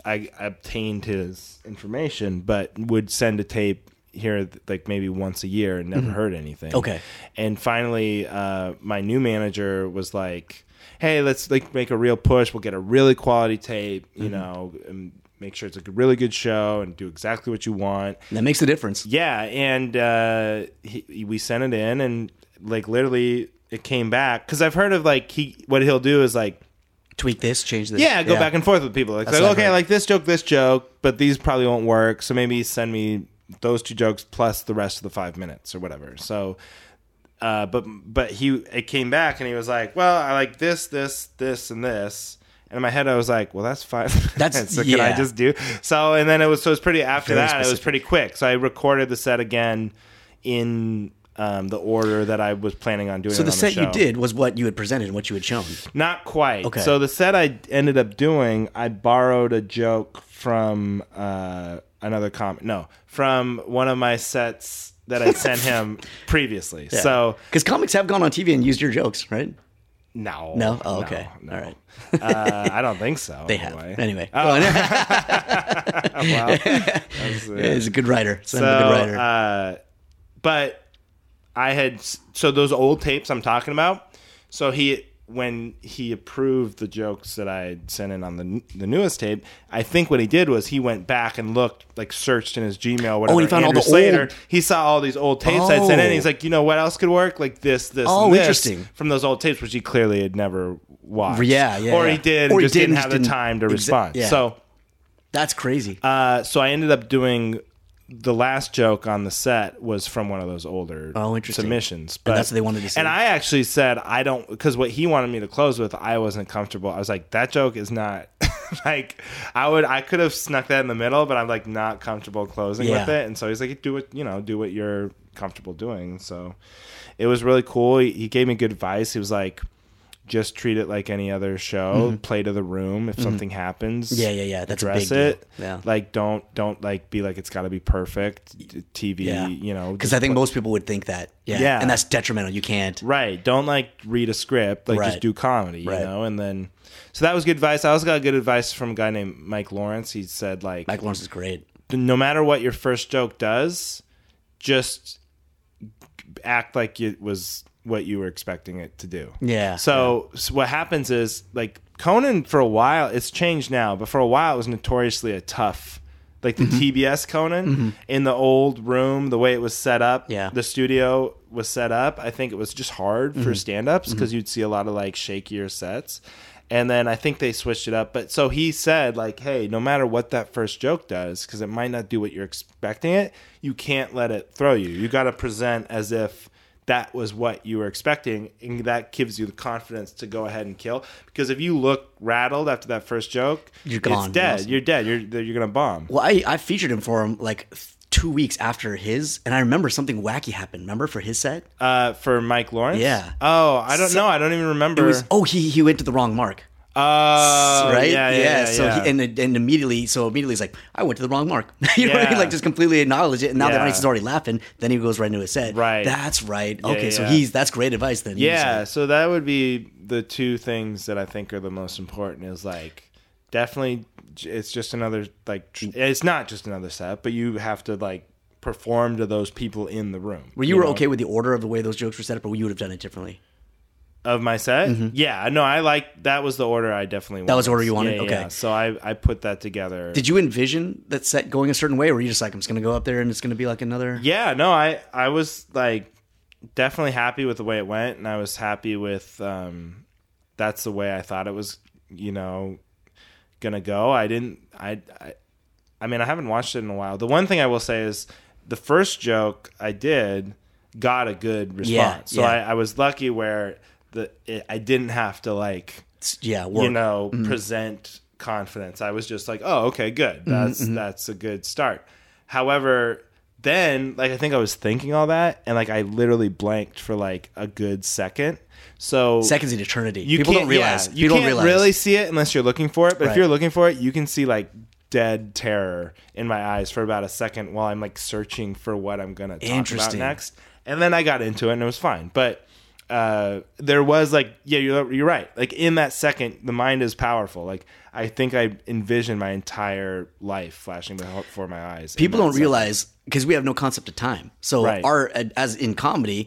I obtained his information, but would send a tape here like maybe once a year and never heard anything. Mm-hmm. Okay. And finally, uh, my new manager was like, "Hey, let's like make a real push. We'll get a really quality tape, you Mm-hmm. know, and make sure it's a really good show and do exactly what you want." that makes a difference. Yeah, and uh, he, we sent it in, and like literally, it came back because I've heard of like he what he'll do is like Tweak this, change this. yeah, go back and forth with people. Like, like, okay, like this joke, this joke, but these probably won't work. So maybe send me those two jokes plus the rest of the five minutes or whatever. So, uh, but but he it came back and he was like, well, I like this, this, this, and this. And in my head, I was like, well, that's fine. That's- so can I just do? So and then it was so it was pretty after Very that. It was pretty quick. So I recorded the set again in. Um, the order that I was planning on doing. So the set you show. did was what you had presented and what you had shown. Not quite. Okay. So the set I ended up doing, I borrowed a joke from uh, another comic. No, from one of my sets that I sent him previously. So because comics have gone on TV and used your jokes, right? no, No? Oh, okay. no. All right. uh, I don't think so. They have. anyway. Anyway, Oh, go on. well, that's, uh, he's a good writer. Son so, a good writer. uh, but I had so those old tapes I'm talking about. So he when he approved the jokes that I had sent in on the the newest tape, I think what he did was he went back and looked like searched in his Gmail whatever. Oh, he found all the Slater. old- He saw all these old tapes I'd sent in. Oh. And he's like, you know what else could work? Like this, this, Oh, and this interesting. from those old tapes, which he clearly had never watched. Yeah, yeah, Or he did, Or and he just did didn't have the didn't- time to exa- respond. yeah. So. That's crazy. Uh, so I ended up doing the last joke on the set was from one of those older Oh, interesting. submissions. And that's what they wanted to see. And I actually said I don't because what he wanted me to close with, I wasn't comfortable. I was like, that joke is not like I would I could have snuck that in the middle, but I'm like not comfortable closing with it. And so he's like, do what you know, do what you're comfortable doing. So it was really cool. He, he gave me good advice. He was like just treat it like any other show. Play to the room. If something happens, Mm-hmm. Yeah, yeah, yeah. That's a address big it. deal. Yeah. Like don't don't like be like it's got to be perfect. TV, Yeah. you know, Because I think put- most people would think that. Yeah. Yeah. And that's detrimental. You can't. Right. Don't like read a script. Like Right. just do comedy, you Right. know? And then so that was good advice. I also got good advice from a guy named Mike Lawrence. He said like Mike Lawrence is great. no matter what your first joke does, just act like it was what you were expecting it to do. Yeah, So, so what happens is like Conan for a while, it's changed now, but for a while it was notoriously a tough like the Mm-hmm. TBS Conan in the old room, the way it was set up, Yeah. the studio was set up. I think it was just hard Mm-hmm. for stand-ups because you'd see a lot of like shakier sets. And then I think they switched it up. But so he said, like, hey, no matter what that first joke does, because it might not do what you're expecting it, you can't let it throw you. You got to present as if that was what you were expecting. And that gives you the confidence to go ahead and kill. Because if you look rattled after that first joke, You're gone. It's dead. You're You're dead. You're, you're going to bomb. Well, I, I featured him for him like two weeks after his, and I remember something wacky happened. Remember for his set? Uh, for Mike Lawrence? Yeah. Oh, I don't know. I don't even remember. Was oh he he went to the wrong mark. Oh, right? Yeah, yeah, yeah. so yeah. He, and and immediately, so immediately he's like, I went to the wrong mark. you know what I mean? Like just completely acknowledge it. And now the audience is already laughing. Then he goes right into his set. Right. That's right. Okay, so he's that's great advice. Then Yeah, like- so that would be the two things that I think are the most important is like definitely it's just another like it's not just another set, but you have to like perform to those people in the room. were you, were know? okay with the order of the way those jokes were set up, or you would have done it differently? Of my set? Yeah, no, I like that was the order I definitely wanted. That was the order you wanted? Yeah, Okay. yeah. So I I put that together. Did you envision that set going a certain way, or were you just like, I'm just gonna go up there and it's gonna be like another? Yeah, no, I I was like definitely happy with the way it went, and I was happy with um, that's the way I thought it was, you know, gonna go. I didn't, I, I, I mean, I haven't watched it in a while. The one thing I will say is the first joke I did got a good response, Yeah, so. I, I was lucky where the it, I didn't have to like yeah, work. you know mm-hmm. present confidence i was just like oh okay good mm-hmm, that's mm-hmm. that's a good start however then like i think i was thinking all that and like i literally blanked for like a good second so seconds in eternity. you people can't don't realize. yeah, you people can't don't realize. really see it unless you're looking for it but Right. if you're looking for it you can see like dead terror in my eyes for about a second while i'm like searching for what i'm gonna talk about next and then i got into it and it was fine but uh, there was like, yeah, you're you're right. Like in that second, the mind is powerful. Like I think I envisioned my entire life flashing before my eyes. people don't realize because we have no concept of time. So Right. our as in comedy,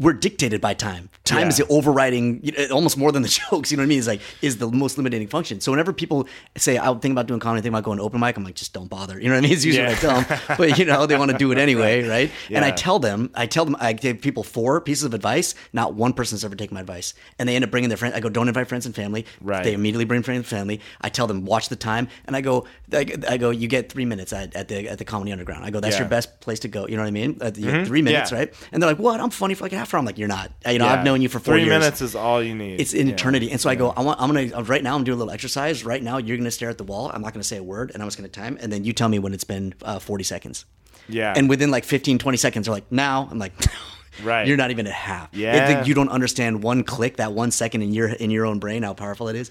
we're dictated by time. Time is the overriding, you uh, know, almost more than the jokes. You know what I mean? It's like is the most limiting function. So whenever people say, "I think about doing comedy, think about going to open mic," I'm like, just don't bother. You know what I mean? It's usually I tell them, but you know they want to do it anyway, right? And I tell them, I tell them, I give people four pieces of advice. Not one person's ever taken my advice, and they end up bringing their friends. I go, don't invite friends and family. Right. They immediately bring friends and family. I tell them, watch the time, and I go, I, I go, you get three minutes at, at the at the comedy underground. I go, that's Yeah. your best place to go. You know what I mean? Uh, have three minutes, Yeah. right? And they're like, "What? I'm funny for like half hour." I'm like, "You're not. You know, Yeah. I've known you for four three years. minutes is all you need. It's an eternity." And so I go, "I want. I'm gonna right now. I'm doing a little exercise. Right now, you're gonna stare at the wall. I'm not gonna say a word, and I'm just gonna time. And then you tell me when it's been uh, 40 seconds. Yeah. And within like 15, 20 seconds, they're like, "Now." I'm like. No. Right. You're not even at half. Yeah. I think you don't understand one click, that one second in your in your own brain, how powerful it is.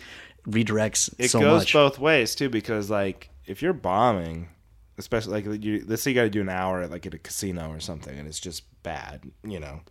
Redirects it so goes much. both ways too because like if you're bombing especially like you let's say you got to do an hour at like at a casino or something and it's just bad you know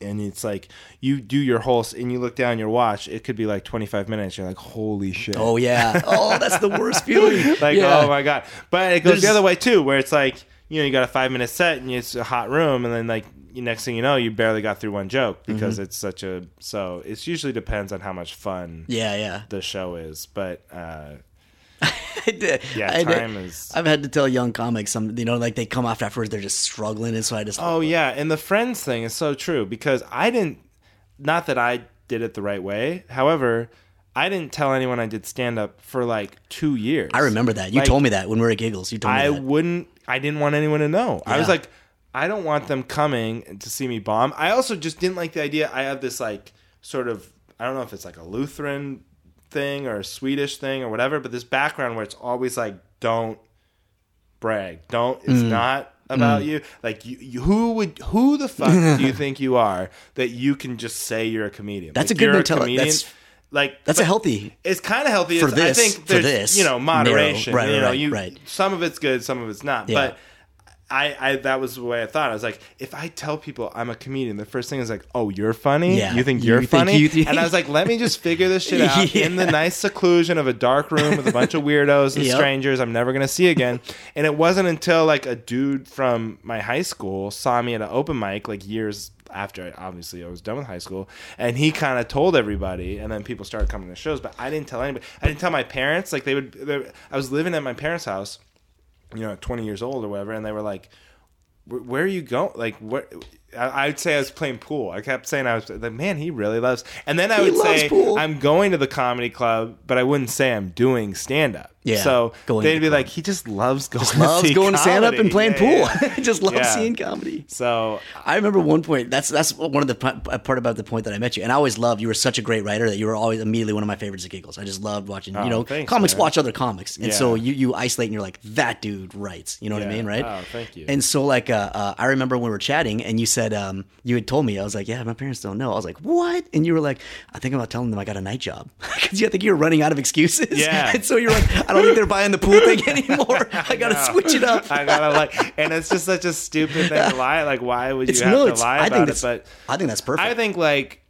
and it's like you do your whole and you look down your watch it could be like 25 minutes you're like holy shit Oh yeah. Oh, that's the worst feeling. like yeah. oh my god but it goes the other way too where it's like you know you got a five minute set and it's a hot room and then like next thing you know you barely got through one joke because Mm-hmm. it's such a so it usually depends on how much fun Yeah, yeah. the show is but uh I did. Yeah, I did. time is- I've had to tell young comics some, you know, like they come off afterwards, they're just struggling, and so I just, Oh yeah, and the friends thing is so true because I didn't. Not that I did it the right way. However, I didn't tell anyone I did stand up for like two years. I remember that. You Like, told me that when we were at Giggles. You told me I that. wouldn't. I didn't want anyone to know. I was like, I don't want them coming to see me bomb. I also just didn't like the idea. I have this like sort of. I don't know if it's like a Lutheran thing or a Swedish thing or whatever, but this background where it's always like, don't brag. Don't. It's Mm. not about Mm. you. Like you, you, who would who the fuck do you think you are that you can just say you're a comedian? That's Like, a good mentality. comedian. That's- like That's a healthy. It's kind of healthy For It's- I this- think for this you know moderation. narrow. Right, you know, right, you right. some of it's good, some of it's not. Yeah. But I, I that was the way I thought. I was like, if I tell people I'm a comedian, the first thing is like, oh, you're funny. Yeah. You think You you're think funny? you- and I was like, let me just figure this shit out in the nice seclusion of a dark room with a bunch of weirdos and Yep. strangers I'm never gonna see again. And it wasn't until like a dude from my high school saw me at an open mic like years after obviously I was done with high school and he kind of told everybody and then people started coming to shows but I didn't tell anybody I didn't tell my parents like they would they, I was living at my parents house you know, 20 years old or whatever, and they were like, "Where where are you going? Like, what?" I- I'd say I was playing pool. I kept saying I was like, man, he really loves. And then I He would say pool. I'm going to the comedy club, but I wouldn't say I'm doing stand up. Yeah, So going they'd be like, he just loves going. Loves to going to stand up and playing Yeah, pool. yeah. Just loves Yeah. seeing comedy. So I remember one point. That's that's one of the part about the point that I met you, and I always loved. You were such a great writer that you were always immediately one of my favorites at Giggles. I just loved watching. Oh, you know, thanks, comics man. watch other comics, and so you you isolate and you're like that dude writes. You know what I mean, right? Oh, thank you. And so like uh, uh, I remember when we were chatting, and you said um, you had told me I was like, yeah, my parents don't know. I was like, what? And you were like, I think I'm about telling them I got a night job because I think you're running out of excuses. Yeah. and so you're like, I don't think they're buying the pool thing anymore. I got to No. switch it up. I gotta like, and it's just such a stupid thing to lie. Like, why would you It's have no, to lie I about think it? But I think that's perfect. I think like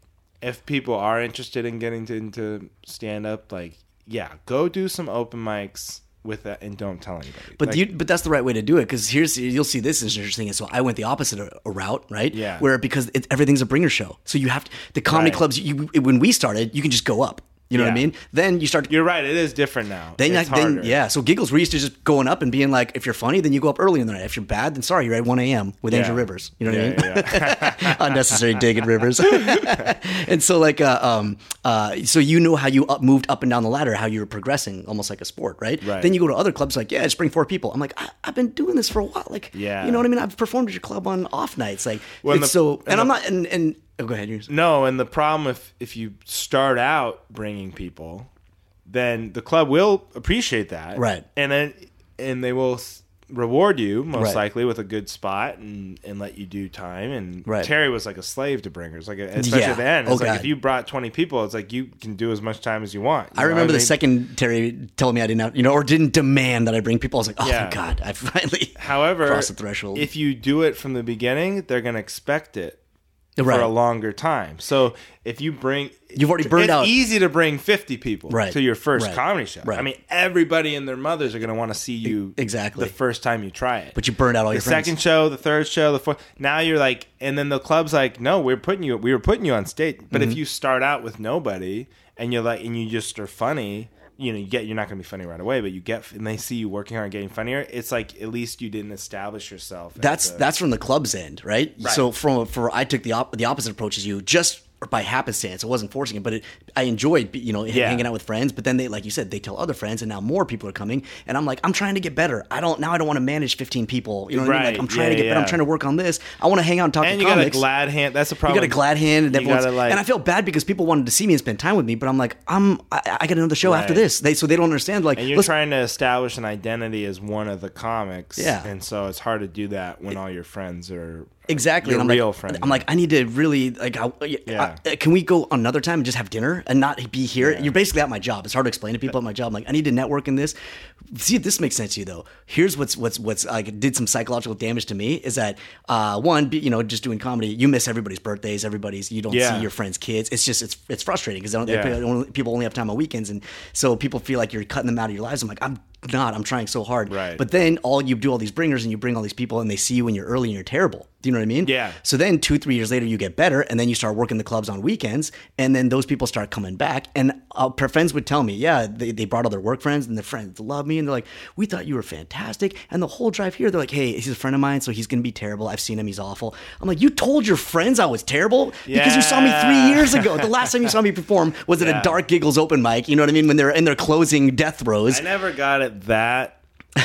if people are interested in getting to, into stand up, like yeah, go do some open mics with that and don't tell anybody. But Like, you, but that's the right way to do it because here's you'll see this is interesting. So I went the opposite a- a route, right? Yeah. Where because it, everything's a bringer show, so you have to the comedy Right. clubs. You when we started, you can just go up. You know what I mean? Then you start. you're right. It is different now. then, it's like, then yeah, so giggles we're used to just going up and being like, if you're funny, then you go up early in the night. If you're bad, then sorry, you're at 1 a.m. with Yeah. Angel Rivers. You know what Yeah, I mean? yeah, yeah. Unnecessary dig at Rivers. and so like, uh, um, uh, so you know how you up, moved up and down the ladder, how you were progressing, almost like a sport, right? Right. Then you go to other clubs, like yeah, just bring four people. I'm like, I, I've been doing this for a while, like Yeah. you know what I mean? I've performed at your club on off nights, like Well, and the- so, and, and I'm not, and and oh, go ahead. No, and the problem if if you start out bringing people, then the club will appreciate that, Right. And then and they will reward you most Right. likely with a good spot and and let you do time. And Right. Terry was like a slave to bringers, like especially Yeah. at the end. Oh, It's like God. if you brought twenty people, it's like you can do as much time as you want. I you know? remember the mean, second Terry told me I didn't have, you know, or didn't demand that I bring people. I was like, oh Yeah. my god, I finally However, crossed the threshold. if you do it from the beginning, they're going to expect it Right. for a longer time. So if you bring, You've already burned it's out- easy to bring fifty people Right. to your first Right. comedy show. Right. I mean, everybody and their mothers are going to want to see you exactly. the first time you try it. but you burned out all the your friends. second show, the third show, the fourth. Now you're like, and then the club's like, no, we're putting you, we were putting you on stage. But Mm-hmm. if you start out with nobody and you're like, and you just are funny. You know, you get you're not going to be funny right away, but you get and they see you working hard, and getting funnier. It's like at least you didn't establish yourself. that's a- that's from the club's end, right? Right. So from for I took the op- the opposite approach as you, just by happenstance. I wasn't forcing it, but it, I enjoyed you know Yeah. hanging out with friends. But then they, like you said, they tell other friends, and now more people are coming. And I'm like, I'm trying to get better. I don't now. I don't want to manage 15 people. You know what I mean? Like I'm trying Yeah, to get better. I'm trying to work on this. I want to hang out and talk and to you got a glad hand. That's the problem. You got a glad hand, and everyone's, gotta, like- and I feel bad because people wanted to see me and spend time with me, but I'm like, I'm, I, I got another show after this. They so they don't understand. Like, And you're trying to establish an identity as one of the comics. Yeah. And so it's hard to do that when all your friends are Exactly. Your and I'm real like, friends. I'm like, I need to really like. I, Yeah. I- can we go another time and just have dinner and not be here? You're basically at my job. It's hard to explain to people at my job. I'm like, I need to network in this. See if this makes sense to you though. Here's what's what's what's like did some psychological damage to me is that uh, one, you know, just doing comedy, you miss everybody's birthdays, everybody's. You don't Yeah. see your friends' kids. It's just it's it's frustrating because Yeah. people only have time on weekends, and so people feel like you're cutting them out of your lives. I'm like, I'm not. I'm trying so hard. Right. But then all you do all these bringers and you bring all these people and they see you when you're early and you're terrible. Do you know what I mean? Yeah. So then two, three years later, you get better, and then you start working the clubs on weekends, and then those people start coming back. And uh, our friends would tell me, yeah, they, they brought all their work friends, and their friends love me, and they're like, we thought you were fantastic. And the whole drive here, they're like, hey, he's a friend of mine, so he's gonna be terrible. I've seen him, he's awful. I'm like, you told your friends I was terrible because you saw me three years ago. The last time you saw me perform was at Yeah. a Dark Giggles open mic. You know what I mean? When they're in their closing death throes. I never got it that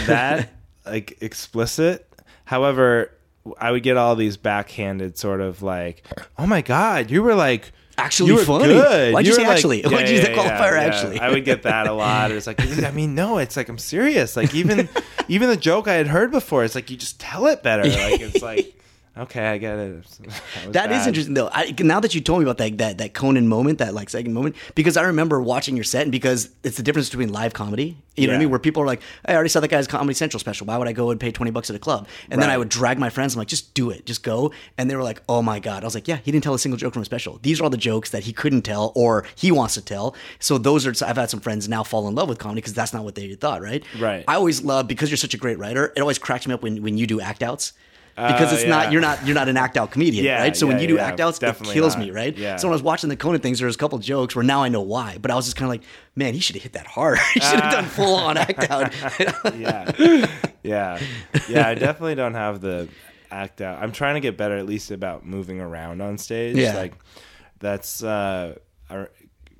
that like explicit. However, I would get all these backhanded sort of like, "Oh my god, you were like Actually you were funny. Good. Why'd you were say actually? Why'd you use the qualifier actually? I would get that a lot. It's like, I mean, no, it's like I'm serious. Like even even the joke I had heard before, it's like you just tell it better. Like it's like, okay, I get it. That, was That is interesting though. I, now that you told me about that, that that Conan moment, that like second moment, because I remember watching your set, and because it's the difference between live comedy, you know what I mean, where people are like, "Hey, I already saw that guy's Comedy Central special. Why would I go and pay twenty bucks at a club?" And then I would drag my friends. I'm like, "Just do it, just go." And they were like, "Oh my god!" I was like, "Yeah, he didn't tell a single joke from a special. These are all the jokes that he couldn't tell or he wants to tell." So those are. I've had some friends now fall in love with comedy because that's not what they thought, right? Right. I always love because you're such a great writer. It always cracks me up when when you do act outs. Because Uh, it's not you're not you're not an act out comedian, Yeah, right? So when you do yeah, act outs, it kills not. me, right? Yeah. So when I was watching the Conan things, there was a couple jokes where now I know why, but I was just kind of like, man, he should have hit that hard. he should have done full on act out. yeah, yeah, yeah. I definitely don't have the act out. I'm trying to get better, at least about moving around on stage. Yeah. like that's uh, our,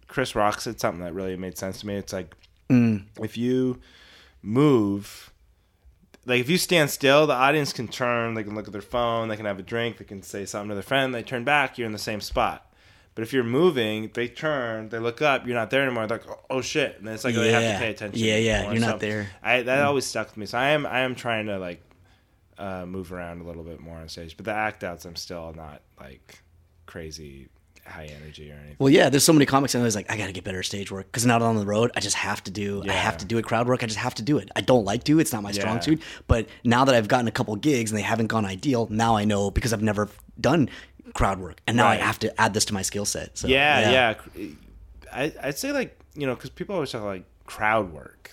Chris Rock said something that really made sense to me. It's like Mm. if you move. Like if you stand still, the audience can turn. They can look at their phone. They can have a drink. They can say something to their friend. They turn back. You're in the same spot. But if you're moving, they turn. They look up. You're not there anymore. They're like, oh, shit! And it's like oh, they have to pay attention. Yeah, yeah, more. you're not So there. I that always stuck with me. So I am I am trying to like uh, move around a little bit more on stage. But the act outs, I'm still not like crazy high energy or anything. Well, yeah, there's so many comics, and I was like, I got to get better stage work because now that I'm on the road, I just have to do, I have to do it. Crowd work, I just have to do it. I don't like to; it's not my strong Yeah. suit. But now that I've gotten a couple gigs and they haven't gone ideal, now I know because I've never done crowd work, and now Right. I have to add this to my skill set. So yeah, yeah. I, I'd say like you know because people always talk like crowd work,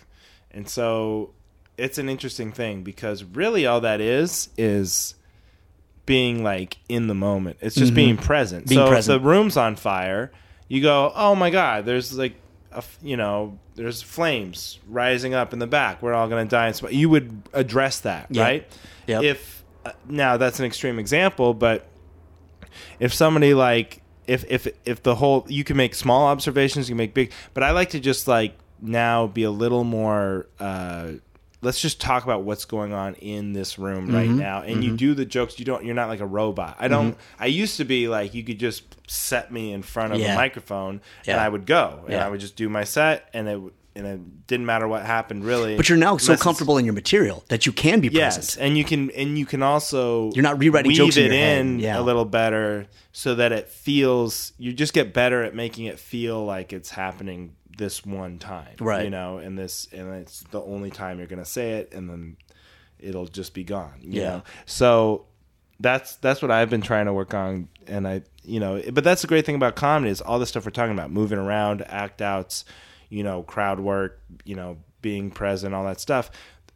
and so it's an interesting thing because really all that is is being like in the moment. It's just being present. Mm-hmm. Being so present. if the room's on fire, you go, oh my god, there's like. A, you know, there's flames rising up in the back. We're all going to die. In smoke. You would address that, Yeah. right? Yep. If uh, now that's an extreme example, but if somebody like if if if the whole you can make small observations you can make big but i like to just like now be a little more uh let's just talk about what's going on in this room right Mm-hmm. now and you do the jokes you don't you're not like a robot i don't i used to be like you could just set me in front of Yeah. a microphone and i would go and Yeah. i would just do my set and it and it didn't matter what happened really But you're now so comfortable in your material that you can be Yes, present. and you can and you can also You're not rewriting weave jokes in it head. in Yeah. a little better so that it feels you just get better at making it feel like it's happening this one time, Right. You know, and this and it's the only time you're gonna say it, and then it'll just be gone. You Yeah. know? so that's that's what I've been trying to work on, and I you know, but that's the great thing about comedy is all the stuff we're talking about, moving around, act outs, you know, crowd work, you know, being present, all that stuff.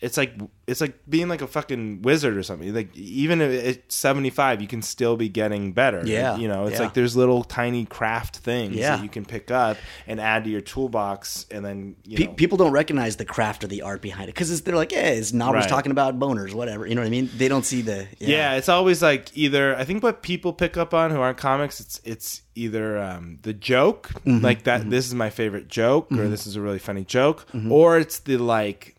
It's like it's like being like a fucking wizard or something. Like even at seventy five, you can still be getting better. Yeah, you know, it's yeah. like there's little tiny craft things Yeah. that you can pick up and add to your toolbox, and then you Pe- know, people don't recognize the craft or the art behind it because they're like, "Yeah, it's Nobbers Right. talking about boners, whatever." You know what I mean? They don't see the yeah. it's always like either I think what people pick up on who aren't comics, it's it's either um, the joke, Mm-hmm. like that. This is my favorite joke, or this is a really funny joke, or it's the like.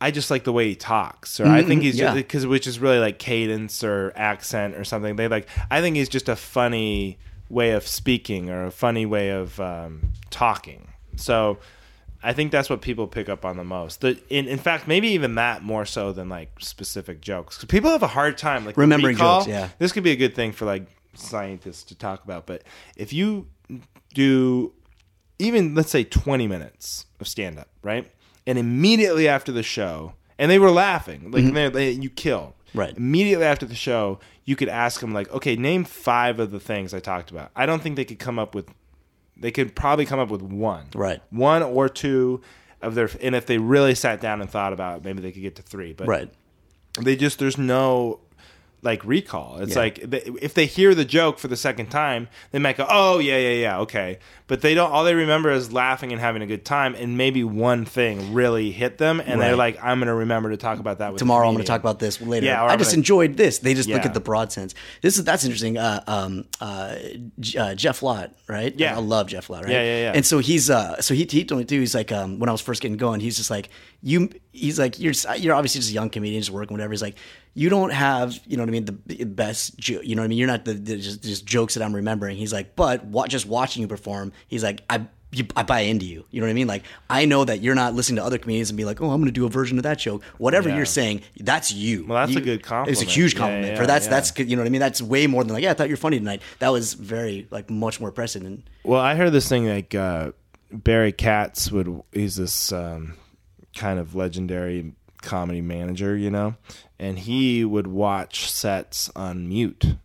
I just like the way he talks, or I think he's Mm-hmm. yeah. just because which is really like cadence or accent or something. They like. I think he's just a funny way of speaking or a funny way of um, talking. So I think that's what people pick up on the most. The, in, in fact, maybe even that more so than like specific jokes. 'Cause people have a hard time like Remembering recall, jokes, yeah. This could be a good thing for like scientists to talk about. But if you do even let's say 20 minutes of stand up, right? And immediately after the show, and they were laughing, like they they, you killed. Mm-hmm. Right. Immediately after the show, you could ask them like, "Okay, name 5 of the things I talked about." I don't think they could come up with they could probably come up with one. Right. One or two of their and if they really sat down and thought about it, maybe they could get to 3. But right. they just there's no like recall. It's Yeah. like they, if they hear the joke for the second time, they might go, "Oh yeah, yeah, yeah, okay." But they don't. All they remember is laughing and having a good time, and maybe one thing really hit them, and they're like, "I'm going to remember to talk about that with tomorrow I'm going to talk about this later. Yeah, I I'm just gonna- enjoyed this. They just look at the broad sense. This is that's interesting. Uh, um, uh, uh, Jeff Lott, right? Yeah. I love Jeff Lott, right? Yeah, yeah, yeah. And so he's uh, so he he told me too. He's like, um, when I was first getting going, he's just like, you. He's like, you're you're obviously just a young comedian, just working whatever. He's like, you don't have, you know what I mean, the best, jo- you know what I mean. You're not the, the just, just jokes that I'm remembering. He's like, but what, just watching you perform, he's like, I you, I buy into you. You know what I mean? Like I know that you're not listening to other comedians and be like, oh, I'm going to do a version of that joke. Whatever Yeah. you're saying, that's you. Well, that's You- a good compliment. It's a huge compliment. yeah, For that's yeah. that's. You know what I mean? That's way more than like, yeah, I thought you were funny tonight. That was very like much more impressive. And Well, I heard this thing like uh, Barry Katz would. He's this um, kind of legendary comedy manager, you know, and he would watch sets on mute.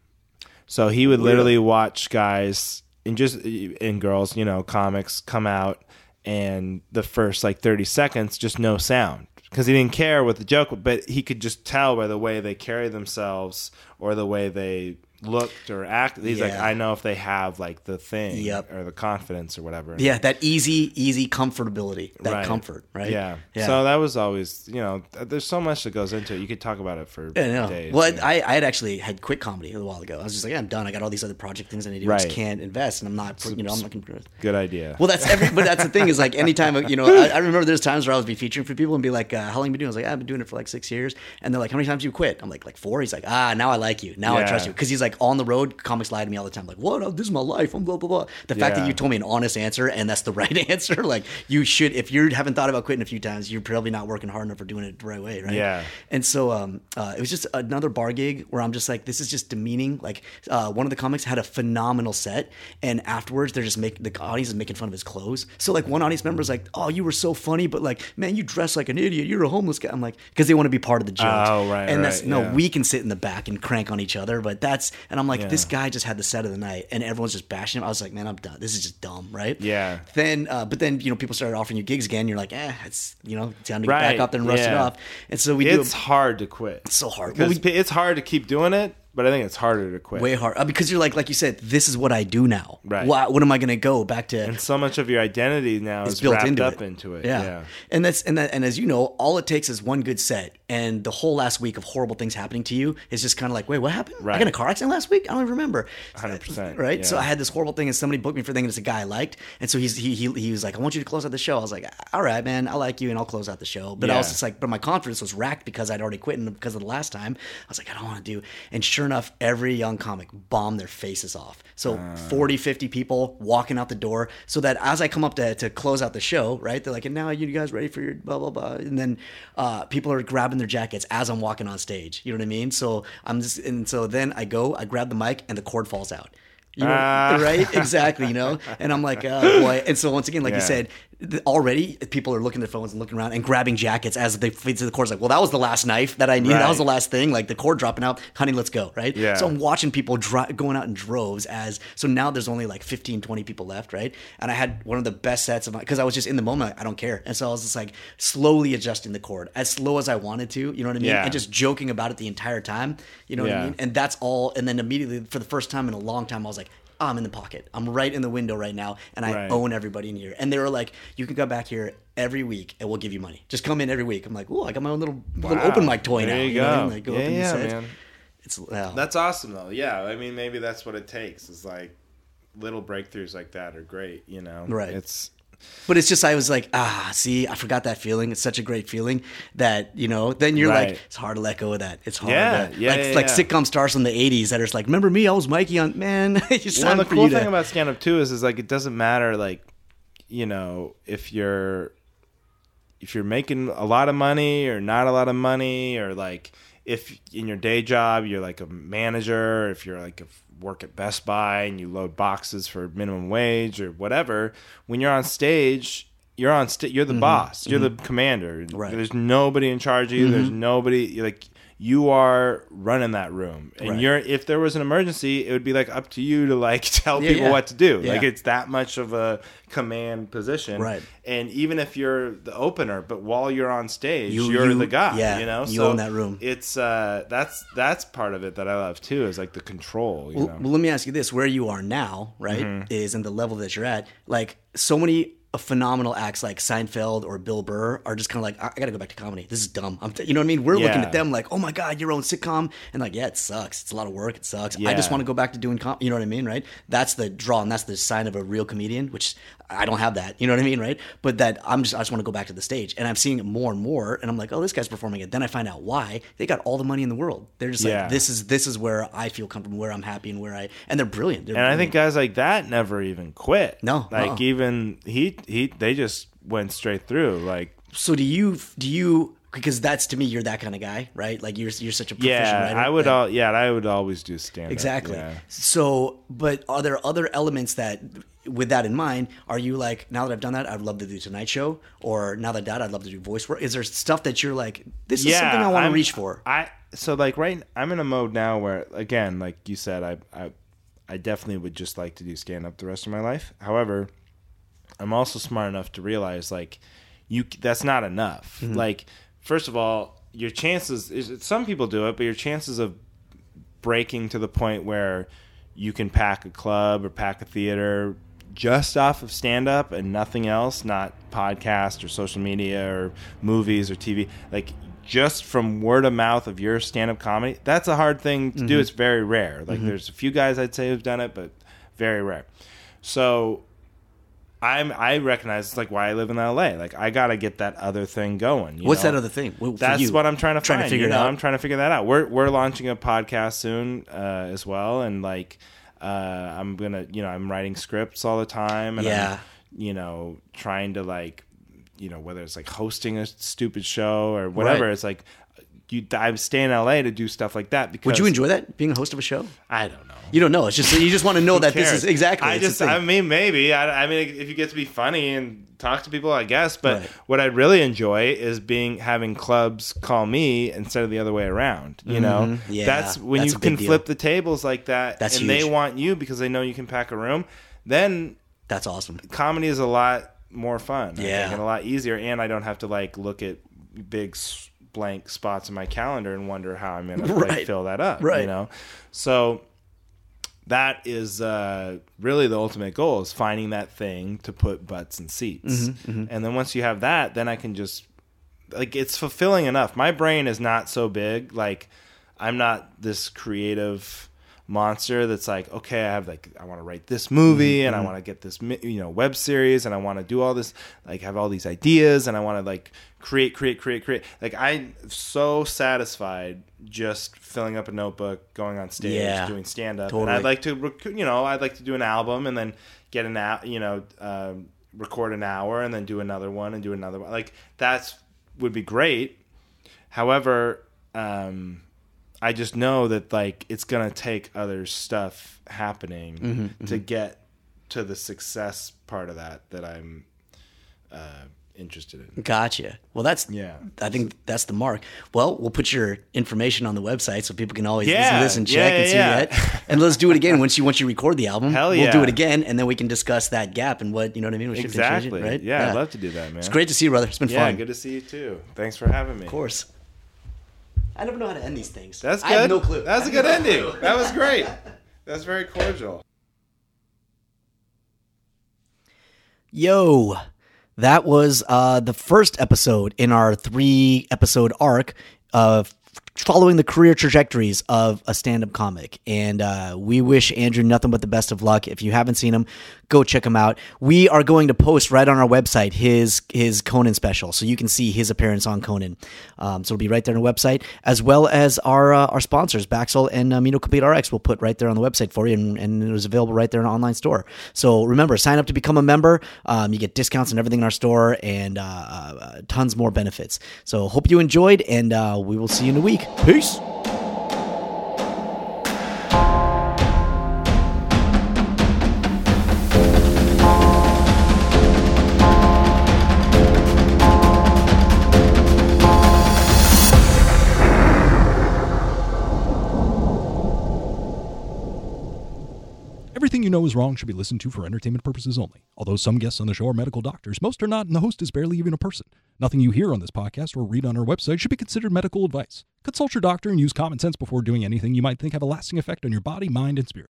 So he would literally watch guys and just and girls, you know, comics come out and the first like 30 seconds just no sound because he didn't care what the joke but he could just tell by the way they carry themselves or the way they looked or acted he's like I know if they have like the thing Yep. or the confidence or whatever yeah, that easy, easy comfortability, that Right. comfort, right? yeah. yeah. so that was always you know there's so much that goes into it you could talk about it for know. days Well. I, I had actually had quit comedy a while ago. I was just like, yeah, I'm done. I got all these other project things I need to do. I just can't invest, and I'm not. You know, I'm looking for. good idea Well, that's every. But that's the thing is like anytime you know, I, I remember there's times where I would be featuring for people and be like, uh, "How long you been doing?" I was like, "I've been doing it for like six years." And they're like, "How many times you quit?" I'm like, "Like four. He's like, "Ah, now I like you. Now I trust you." Because he's like on the road. Comics lie to me all the time. Like, "What? This is my life." I'm blah blah blah. The fact that you told me an honest answer and that's the right answer, like you should. If you haven't thought about quitting a few times, you're probably not working hard enough for doing it the right way, right? Yeah. And so um, uh, it was just another bar gig where I'm just like, this is just demeaning. Like uh, one of the comics had a phenomenal set, and afterwards they're just making the audience is making fun of his clothes. So like one audience member is like, "Oh, you were so funny, but like, man, you dress like an idiot. You're a homeless guy." I'm like, because they want to be part of the joke. Oh, right, And that's no, yeah. we can sit in the back and crank on each other, but that's and I'm like, Yeah. this guy just had the set of the night, and everyone's just bashing him. I was like, man, I'm done. This is just dumb, right? Yeah. Then, uh, but then you know, people started offering you gigs again. You're like, eh, it's you know, time to get Right, back up there and rust it off. And so we do. it's hard to quit It's so hard. Well, we- it's hard to keep doing it but I think it's harder to quit way hard uh, because you're like like you said this is what i do now Right. Why, what am i going to go back to and so much of your identity now it's is built wrapped into up it. into it Yeah. yeah. and that's and that and as you know, all it takes is one good set, and the whole last week of horrible things happening to you is just kind of like, wait, what happened? Right. I got in a car accident last week. I don't even remember. 100%, Right. So. I had this horrible thing, and somebody booked me for a thing, and it's a guy I liked, and so he's he he, he was like, I want you to close out the show. I was like, all right, man, I like you, and I'll close out the show. But I was just like, but my confidence was racked because I'd already quit and because of the last time. I was like, I don't want to do. And sure enough, every young comic bombed their faces off. So Uh. 40, 50 people walking out the door. So that as I come up to, to close out the show, right? They're like, and now you guys ready for your blah, blah, blah. And then uh, people are grabbing their jackets as I'm walking on stage. You know what I mean? So I'm just, and so then I go, I grab the mic and the cord falls out. You know, Ah. right? Exactly, you know? And I'm like, oh boy. And so once again, like you said, already people are looking at their phones and looking around and grabbing jackets as they feed to the cord. Like, well, that was the last knife that I needed. That was the last thing. Like the cord dropping out. Honey, let's go, right? Yeah. So I'm watching people going out in droves as, so now there's only like 15, 20 people left, right? And I had one of the best sets of my, because I was just in the moment, I don't care. And so I was just like slowly adjusting the cord as slow as I wanted to, you know what I mean? Yeah. And just joking about it the entire time, you know what I Yeah. mean? And that's all. And then immediately, for the first time in a long time, I was like, I'm in the pocket. I'm right in the window right now, and I Right. own everybody in here. And they were like, you can come back here every week, and we'll give you money. Just come in every week. I'm like, oh, I got my own little little open mic toy There now. you know what I go. mean? Like, go Yeah, up in the yeah, man. It's wow. That's awesome though. Yeah, I mean maybe that's what it takes. Is like little breakthroughs like that are great. You know, Right. It's But it's just I was like, ah, see, I forgot that feeling. It's such a great feeling that you know. Then you're like, it's hard to let go of that. It's hard. Yeah, to, yeah, like yeah, like yeah. sitcom stars from the '80s that are just like, remember me? I was Mikey on man. it's one time of the cool to- thing about stand up too is is like it doesn't matter like you know if you're if you're making a lot of money or not a lot of money or like if in your day job you're like a manager if you're like a work at Best Buy and you load boxes for minimum wage or whatever when you're on stage you're on sta- you're the boss you're the commander Mm-hmm. Right. Mm-hmm. there's nobody in charge of you there's nobody like you are running that room and Right. you're if there was an emergency it would be like up to you to like tell Yeah, people yeah. what to do Yeah. like it's that much of a command position Right. and even if you're the opener but while you're on stage You- are you- the guy yeah, you know you own that room. it's uh that's that's part of it that i love too is like the control you Well, know well, let me ask you this: where you are now, right, Mm-hmm. is and the level that you're at. Like so many phenomenal acts like Seinfeld or Bill Burr are just kind of like, I, I got to go back to comedy. This is dumb. I'm t-, you know what I mean? We're looking at them like, oh my god, your own sitcom, and like, yeah, it sucks. It's a lot of work. It sucks. I just want to go back to doing com. You know what I mean, right? That's the draw, and that's the sign of a real comedian. Which I don't have that. You know what I mean, right? But that I'm just I just want to go back to the stage, and I'm seeing it more and more, and I'm like, oh, this guy's performing it. Then I find out why they got all the money in the world. They're just Yeah. like, this is this is where I feel comfortable, where I'm happy, and where I and they're brilliant. They're And I think guys like that never even quit. No, like uh-uh. even he he they just went straight through. Like So do you do you because that's to me you're that kind of guy, right? Like you're you're such a proficient yeah, writer. I would all yeah I would always do stand exactly. Yeah. So, but are there other elements that, with that in mind, are you like now that I've done that, I'd love to do Tonight Show, or now that that I'd love to do voice work? Is there stuff that you're like, this is something I want to reach for? I so like right I'm in a mode now where again like you said I I I definitely would just like to do stand up the rest of my life. However, I'm also smart enough to realize like you that's not enough. Mm-hmm. Like first of all, your chances is some people do it, but your chances of breaking to the point where you can pack a club or pack a theater just off of stand up and nothing else, not podcast or social media or movies or TV, like just from word of mouth of your stand up comedy, that's a hard thing to do. It's very rare. Like there's a few guys I'd say who've done it, but very rare. So I'm I recognize it's like why I live in LA. Like I gotta get that other thing going. you What's know? that other thing? Well, That's you, what I'm trying to trying find, to figure you it know? out. I'm trying to figure that out. We're we're launching a podcast soon uh, as well, and like uh, I'm gonna, you know, I'm writing scripts all the time, and Yeah. I'm, you know, trying to like, you know, whether it's like hosting a stupid show or whatever. Right. It's like you, I'm staying in LA to do stuff like that because Would you enjoy that being a host of a show? I don't know. You don't know. It's just you just want to know that this is exactly. I just. I mean, maybe. I, I mean, if you get to be funny and talk to people, I guess. But Right. what I really enjoy is being having clubs call me instead of the other way around. You know, Mm-hmm. Yeah, that's when that's you can deal. flip the tables like that, That's and they want you because they know you can pack a room. Then That's awesome. comedy is a lot more fun, I Yeah. think, and a lot easier, and I don't have to like look at big blank spots in my calendar and wonder how I'm gonna like, Right. fill that up. Right. You know, so that is uh, really the ultimate goal is finding that thing to put butts in seats, Mm-hmm, and then once you have that, then I can just like it's fulfilling enough. My brain is not so big. Like I'm not this creative monster that's like, okay, I have like I want to write this movie and I want to get this you know web series and I want to do all this like have all these ideas and I want to like create create create create. Like I'm so satisfied just filling up a notebook, going on stage, Yeah, doing stand up. totally. And I'd like to you know, I'd like to do an album and then get an out, you know, um, record an hour and then do another one and do another one. Like that's would be great. However, um, I just know that like it's gonna take other stuff happening Mm-hmm, to get to the success part of that that I'm uh, interested in. Gotcha. Well, that's Yeah. I think that's the mark. Well, we'll put your information on the website so people can always listen to this and yeah, check and see yeah, that. And let's do it again once you once you record the album. Hell yeah. We'll do it again, and then we can discuss that gap and what you know what I mean. with shift and change it, Exactly. right? Yeah, I'd love to do that, man. It's great to see you, brother. It's been Yeah, fun. good to see you too. Thanks for having me. Of course. I never know how to end these things. That's good. I have no clue. That was I a good no ending. clue. That was great. That's very cordial. Yo, that was uh, the first episode in our three episode arc of following the career trajectories of a stand up comic. And uh, we wish Andrew nothing but the best of luck. If you haven't seen him, go check him out. We are going to post right on our website his his Conan special, so you can see his appearance on Conan. Um, so it'll be right there on the website, as well as our uh, our sponsors, Baxyl and Amino Complete RX. We'll put right there on the website for you, and, and it was available right there in our online store. So remember, sign up to become a member. Um, you get discounts and everything in our store, and uh, uh, tons more benefits. So hope you enjoyed, and uh, we will see you in a Peace. Everything you know is wrong should be listened to for entertainment purposes only. Although some guests on the show are medical doctors, most are not, and the host is barely even a person. Nothing you hear on this podcast or read on our website should be considered medical advice. Consult your doctor and use common sense before doing anything you might think have a lasting effect on your body, mind, and spirit.